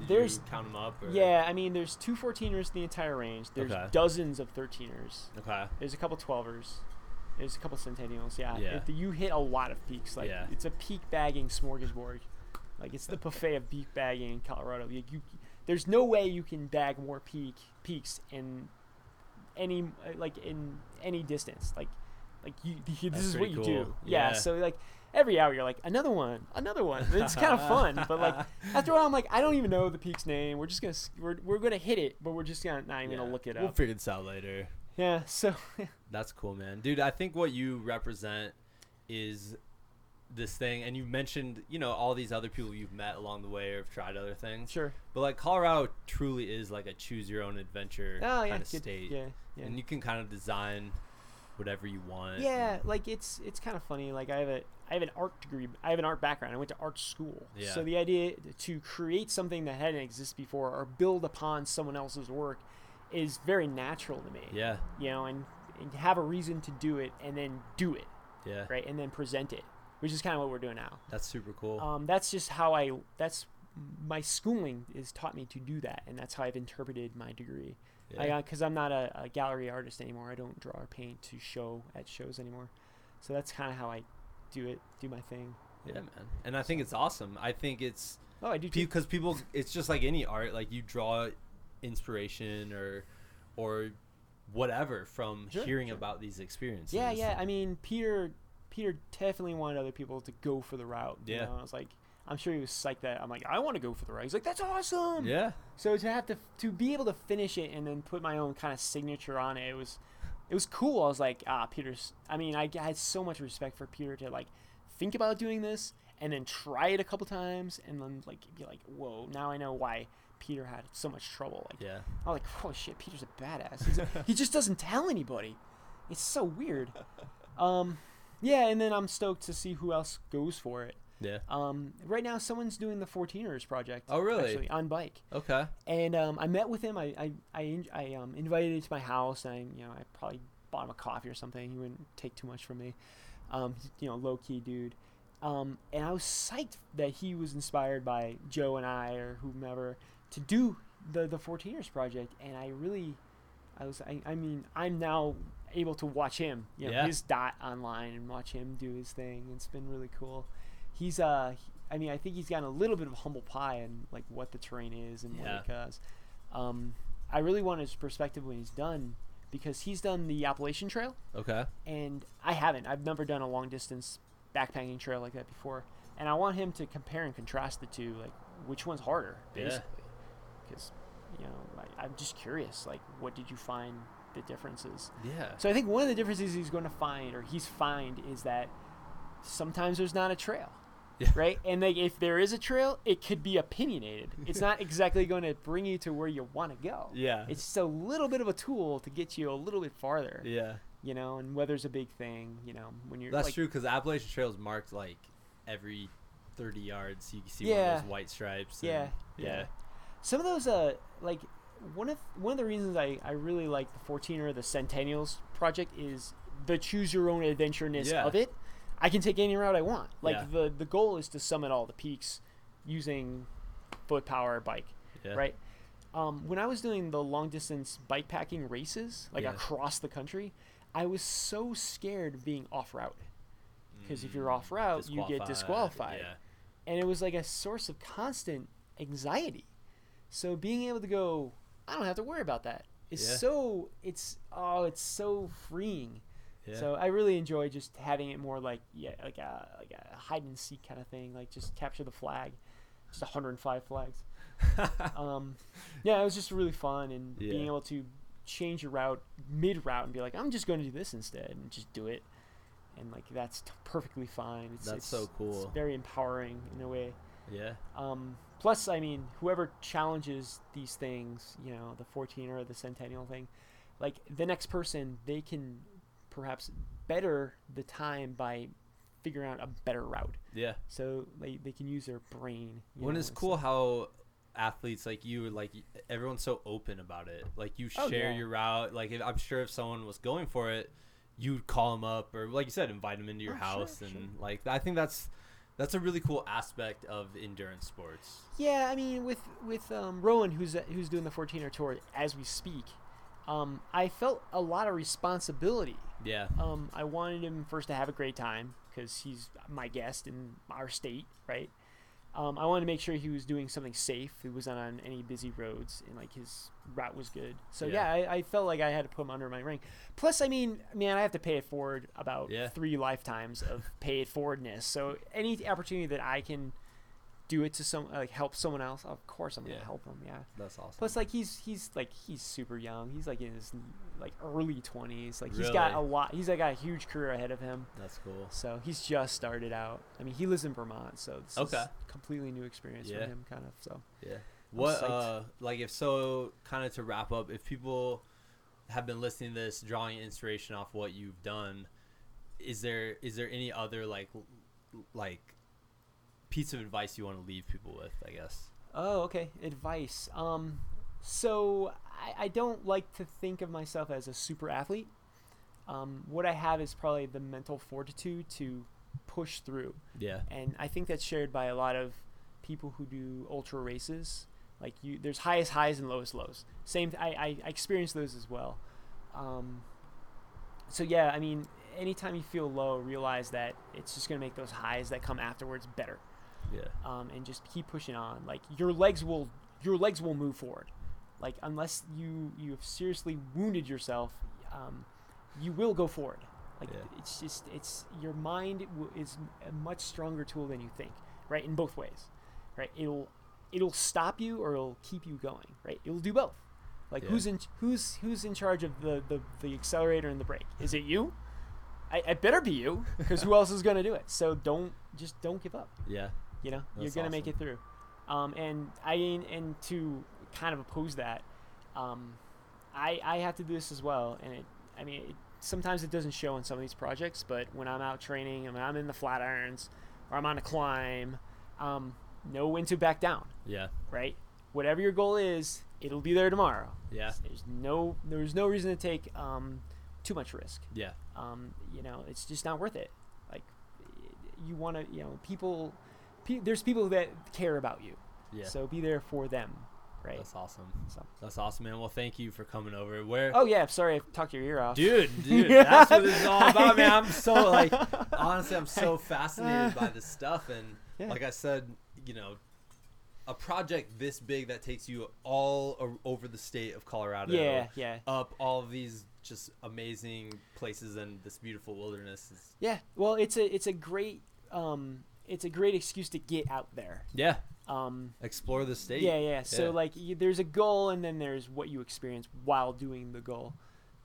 did There's- you count them up? Or? Yeah, I mean, there's two 14ers in the entire range. There's Okay. dozens of 13ers. Okay. There's a couple 12ers. There's a couple Centennials. Yeah. Yeah. It- you hit a lot of peaks. Like Yeah. it's a peak bagging smorgasbord. Like it's the buffet of peak bagging in Colorado. You, you, there's no way you can bag more peak peaks in any uh, like in any distance. Like like you, this is what you cool. do. Yeah. Yeah. So like every hour you're like another one, another one. It's kind of fun, but like after a while I'm like I don't even know the peak's name. We're just gonna we're, we're gonna hit it, but we're just gonna not even Yeah. gonna look it up. We'll figure this out later. yeah. So That's cool, man. Dude, I think what you represent is this thing and you mentioned, you know, all these other people you've met along the way or have tried other things. sure. But like Colorado truly is like a choose your own adventure Oh yeah. kind of state. Yeah. Yeah. And you can kind of design whatever you want. Yeah, like it's it's kind of funny. Like I have a I have an art degree. I have an art background. I went to art school. Yeah. So the idea to create something that hadn't existed before or build upon someone else's work is very natural to me. Yeah. You know, and, and have a reason to do it and then do it, Yeah. right? And then present it, which is kind of what we're doing now. That's super cool. Um, that's just how I. That's my schooling has taught me to do that, and that's how I've interpreted my degree. yeah. because I'm not a, a gallery artist anymore. I don't draw or paint to show at shows anymore. So that's kind of how I do it, do my thing. yeah, man. And I think it's awesome. I think it's Oh, I do too. because people it's just like any art like you draw inspiration or or whatever from Sure, hearing sure. about these experiences Yeah, yeah. I mean, Peter, Peter definitely wanted other people to go for the route. you Yeah. know? I was like, I'm sure he was psyched that I'm like, I want to go for the route. He's like, that's awesome. yeah So to have to to be able to finish it and then put my own kind of signature on it, it was it was cool. I was like, ah, Peter's. I mean, I, I had so much respect for Peter to like think about doing this and then try it a couple times and then like be like, whoa, now I know why Peter had so much trouble. Like, yeah I was like, oh shit, Peter's a badass. He's a, he just doesn't tell anybody. It's so weird. Um, yeah, and then I'm stoked to see who else goes for it. yeah Um, right now, someone's doing the 14ers project. Oh, really? Actually, on bike. okay And um, I met with him. I I, I, I um, invited him to my house, and I, you know I probably bought him a coffee or something. He wouldn't take too much from me. Um, you know, low key dude. Um, and I was psyched that he was inspired by Joe and I or whomever to do the the 14ers project. And I really, I was I, I mean I'm now able to watch him, you know, Yeah. his dot online and watch him do his thing. It's been really cool. He's uh, I mean I think he's gotten a little bit of humble pie and like what the terrain is and what it does. Um, I really want his perspective when he's done because he's done the Appalachian Trail okay and I haven't. I've never done a long distance backpacking trail like that before, and I want him to compare and contrast the two, like which one's harder, Yeah. basically. Because you know, I, I'm just curious. Like, what did you find the differences? yeah So I think one of the differences he's going to find, or he's find, is that sometimes there's not a trail. Yeah. Right, and like if there is a trail, it could be opinionated. It's not exactly going to bring you to where you want to go. yeah It's just a little bit of a tool to get you a little bit farther yeah you know, and weather's a big thing, you know, when you're that's like, true because appalachian trail is marked like every 30 yards you can see one of those white stripes and- Yeah, yeah yeah. Some of those, uh, like one of one of the reasons I I really like the 14er, the Centennials project is the choose your own adventureness Yeah. of it. I can take any route I want. Like Yeah. the the goal is to summit all the peaks using foot power bike, yeah right? Um, when I was doing the long distance bike packing races, like across the country, I was so scared of being off route. 'Cause if you're Mm, off route, you get disqualified. and it was like a source of constant anxiety. So being able to go, I don't have to worry about that. Is Yeah. so it's oh it's so freeing. yeah So I really enjoy just having it more like yeah like a like a hide and seek kind of thing, like just capture the flag, just 105 flags. Um, yeah, it was just really fun and being able to change your route mid route and be like I'm just going to do this instead and just do it, and like that's t- perfectly fine. It's, That's it's, so cool. It's very empowering in a way. yeah Um, plus, I mean, whoever challenges these things, you know, the 14 or the Centennial thing, like the next person, they can perhaps better the time by figuring out a better route. yeah So they, they can use their brain. when know, it's cool stuff. how athletes like you like everyone's so open about it like you Oh, share yeah. your route like if, i'm sure if someone was going for it you'd call them up or like you said invite them into your Oh, house sure. and like i think that's that's a really cool aspect of endurance sports. Yeah, I mean, with with um, Rowan, who's who's doing the 14er tour as we speak, um, I felt a lot of responsibility. Yeah. Um, I wanted him first to have a great time because he's my guest in our state, right? Um, I wanted to make sure he was doing something safe. He wasn't on any busy roads, and like his route was good. So yeah, Yeah. I, I felt like I had to put him under my ring. Plus, I mean, man, I have to pay it forward about Yeah. three lifetimes of pay it forwardness. So any opportunity that I can do it to some like help someone else, of course I'm gonna Yeah. help him. Yeah. That's awesome. Plus, like he's he's like he's super young. He's like in his like early twenties. Like he's got a lot. He's like got a huge career ahead of him. That's cool. So he's just started out. I mean, he lives in Vermont, so this Okay. is completely new experience Yeah. for him, kind of. So Yeah. What uh like if so kind of to wrap up, if people have been listening to this, drawing inspiration off what you've done, is there is there any other like like piece of advice you want to leave people with, I guess? Oh, okay. Advice. Um, so I, I don't like to think of myself as a super athlete. Um, what I have is probably the mental fortitude to push through, Yeah. and I think that's shared by a lot of people who do ultra races. Like you, there's highest highs and lowest lows. Same. I I, I experience those as well. Um, so yeah, I mean, anytime you feel low, realize that it's just gonna make those highs that come afterwards better Yeah. um, and just keep pushing on. Like your legs will your legs will move forward. Like unless you you have seriously wounded yourself, um, you will go forward. Like Yeah. it's just it's your mind w- is a much stronger tool than you think. Right in both ways. Right. It'll it'll stop you or it'll keep you going. Right. It'll do both. Like Yeah. who's in who's who's in charge of the the, the accelerator and the brake? Is it you? I, I better be you, because who else is gonna do it? So don't just don't give up Yeah. You know you're gonna make it through um, and i and to kind of oppose that um, I, I have to do this as well and it i mean it, sometimes it doesn't show in some of these projects but when i'm out training and when i'm in the Flatirons or i'm on a climb um, know when to back down Yeah. right whatever your goal is it'll be there tomorrow Yeah. there's no there's no reason to take um, too much risk Yeah. um, you know, it's just not worth it. Like, you want to, you know, people, pe- there's people that care about you. Yeah. So be there for them, right? That's awesome. So. That's awesome, man. Well, thank you for coming over. Where Oh yeah, sorry I talked your ear off. Dude, dude, that's what it's all about, man. I'm so like, honestly, I'm so fascinated by this stuff, and Yeah. like I said, you know, a project this big that takes you all over the state of Colorado, Yeah, yeah, up all of these just amazing places and this beautiful wilderness. Is, yeah. Well, it's a it's a great um it's a great excuse to get out there. yeah, Um, explore the state. yeah, yeah. So Yeah. like, you, there's a goal, and then there's what you experience while doing the goal.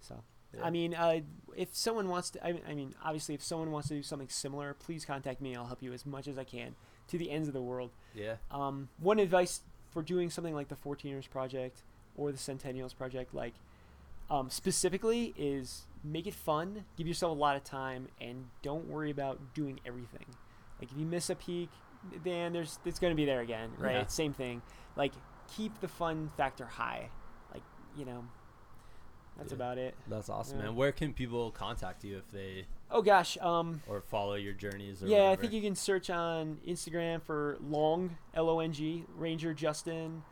So. Yeah. I mean, uh, if someone wants to, I, I mean, obviously, if someone wants to do something similar, please contact me. I'll help you as much as I can to the ends of the world. yeah, Um, one advice for doing something like the 14ers project or the Centennials project, like um, specifically, is make it fun, give yourself a lot of time, and don't worry about doing everything. Like if you miss a peak, then there's it's going to be there again, right? Yeah. Same thing. Like keep the fun factor high. Like you know, that's Yeah. about it. that's awesome, Yeah. man. Where can people contact you if they Oh gosh, um, or follow your journeys? Or yeah, I think you can search on Instagram for Long L O N G Ranger Justin,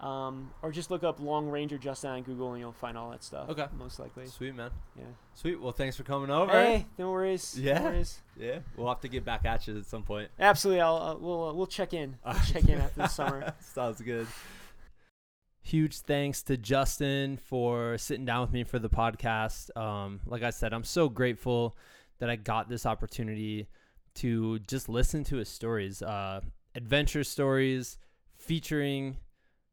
um, or just look up Long Ranger Justin on Google and you'll find all that stuff. Okay. most likely. Sweet man, Yeah. sweet. Well, thanks for coming over. Hey, no worries. Yeah. no worries. Yeah, we'll have to get back at you at some point. Absolutely. I'll uh, we'll uh, we'll check in. We'll check in after the summer. Sounds good. Huge thanks to Justin for sitting down with me for the podcast. Um, like I said, I'm so grateful that I got this opportunity to just listen to his stories, uh, adventure stories featuring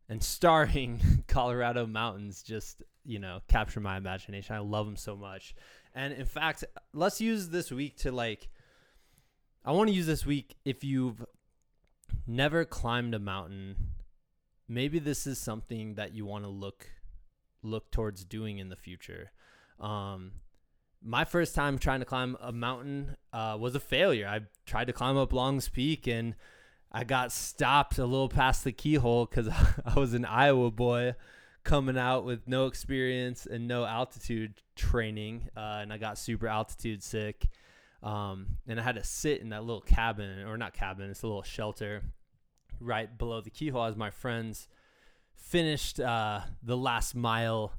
and starring Colorado mountains. Just you know, capture my imagination. I love them so much. And in fact, let's use this week to like. I want to use this week if you've never climbed a mountain maybe this is something that you want to look look towards doing in the future um my first time trying to climb a mountain uh, was a failure i tried to climb up longs peak and i got stopped a little past the keyhole because i was an iowa boy coming out with no experience and no altitude training uh, and i got super altitude sick um, and i had to sit in that little cabin or not cabin it's a little shelter right below the keyhole as my friends finished uh, the last mile,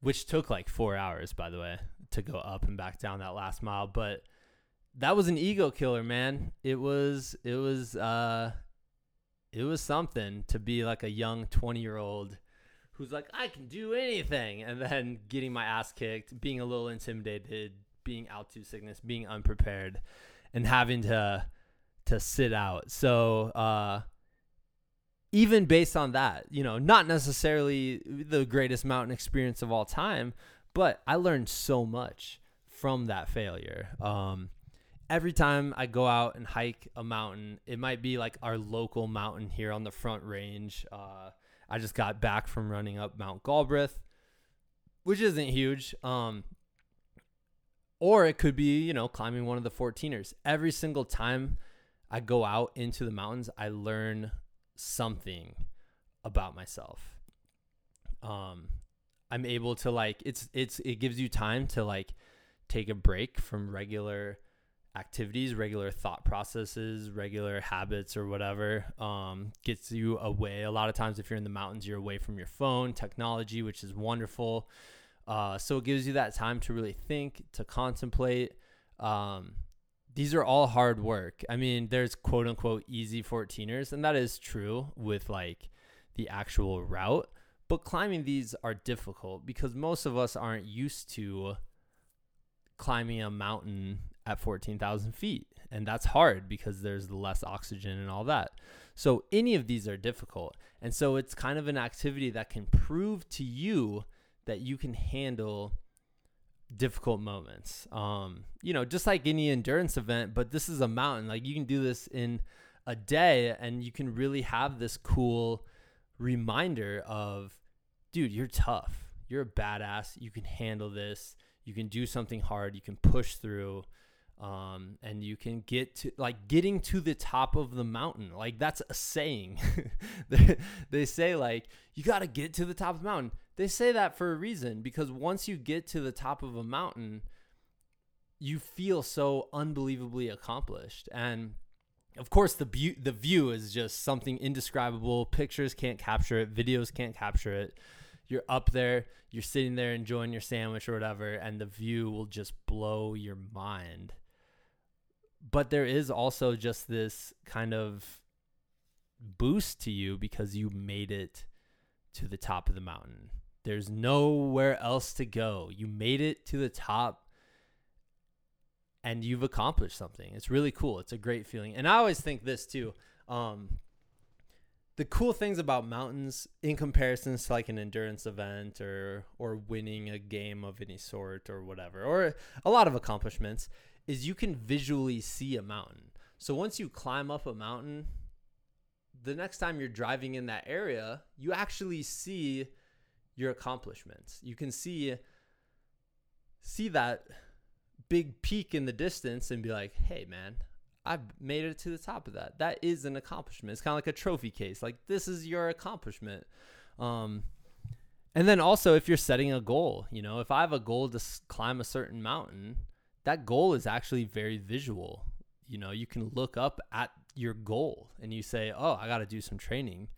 which took like four hours, by the way, to go up and back down that last mile. But that was an ego killer, man. It was, it was, uh, it was something to be like a young 20 year old who's like, I can do anything. And then getting my ass kicked, being a little intimidated, being altitude sickness, being unprepared, and having to to sit out. So uh even based on that, you know, not necessarily the greatest mountain experience of all time, but I learned so much from that failure. Um, every time I go out and hike a mountain, it might be like our local mountain here on the front range. Uh, I just got back from running up Mount Galbraith, which isn't huge. Um, or it could be, you know, climbing one of the 14ers. Every single time I go out into the mountains, I learn something about myself. Um, I'm able to like it's it's it gives you time to like take a break from regular activities, regular thought processes, regular habits or whatever. Um, gets you away. A lot of times, if you're in the mountains, you're away from your phone, technology, which is wonderful. Uh, so it gives you that time to really think, to contemplate. Um, these are all hard work. I mean, there's quote unquote easy 14ers, and that is true with like the actual route. But climbing these are difficult because most of us aren't used to climbing a mountain at 14,000 feet. And that's hard because there's less oxygen and all that. So any of these are difficult. And so it's kind of an activity that can prove to you that you can handle difficult moments. Um, you know, just like any endurance event, but this is a mountain. Like you can do this in a day and you can really have this cool reminder of, dude, you're tough. You're a badass. You can handle this. You can do something hard. You can push through. Um, and you can get to like getting to the top of the mountain. Like that's a saying. they, say like you got to get to the top of the mountain. They say that for a reason because once you get to the top of a mountain, you feel so unbelievably accomplished. And of course, the bu- the view is just something indescribable. Pictures can't capture it, videos can't capture it. You're up there, you're sitting there enjoying your sandwich or whatever, and the view will just blow your mind. But there is also just this kind of boost to you because you made it to the top of the mountain. There's nowhere else to go. You made it to the top and you've accomplished something. It's really cool. It's a great feeling. And I always think this too. Um, the cool things about mountains in comparison to like an endurance event or or winning a game of any sort or whatever or a lot of accomplishments is you can visually see a mountain. So once you climb up a mountain, the next time you're driving in that area, you actually see your accomplishments. You can see see that big peak in the distance and be like, "Hey man, I've made it to the top of that. That is an accomplishment. It's kind of like a trophy case. Like this is your accomplishment." Um and then also if you're setting a goal, you know, if I have a goal to climb a certain mountain, that goal is actually very visual. You know, you can look up at your goal and you say, "Oh, I got to do some training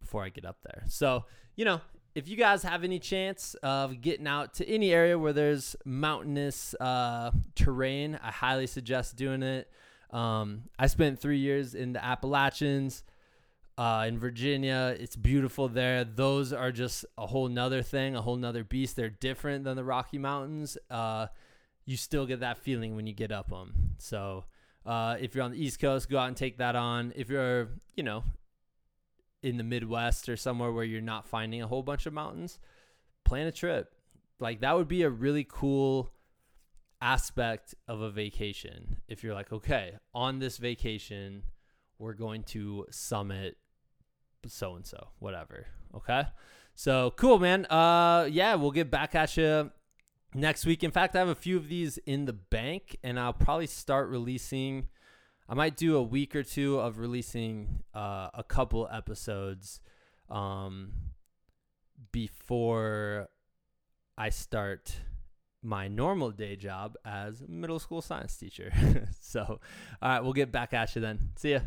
before I get up there." So, you know, if you guys have any chance of getting out to any area where there's mountainous uh, terrain, I highly suggest doing it. Um, I spent three years in the Appalachians uh, in Virginia. It's beautiful there. Those are just a whole nother thing, a whole nother beast. They're different than the Rocky Mountains. Uh, you still get that feeling when you get up them. So uh, if you're on the East Coast, go out and take that on. If you're, you know, in the Midwest or somewhere where you're not finding a whole bunch of mountains, plan a trip. Like that would be a really cool aspect of a vacation. If you're like, okay, on this vacation, we're going to summit so and so, whatever. Okay. So cool, man. Uh, yeah, we'll get back at you next week. In fact, I have a few of these in the bank, and I'll probably start releasing. I might do a week or two of releasing uh, a couple episodes um, before I start my normal day job as middle school science teacher. so, all right, we'll get back at you then. See ya.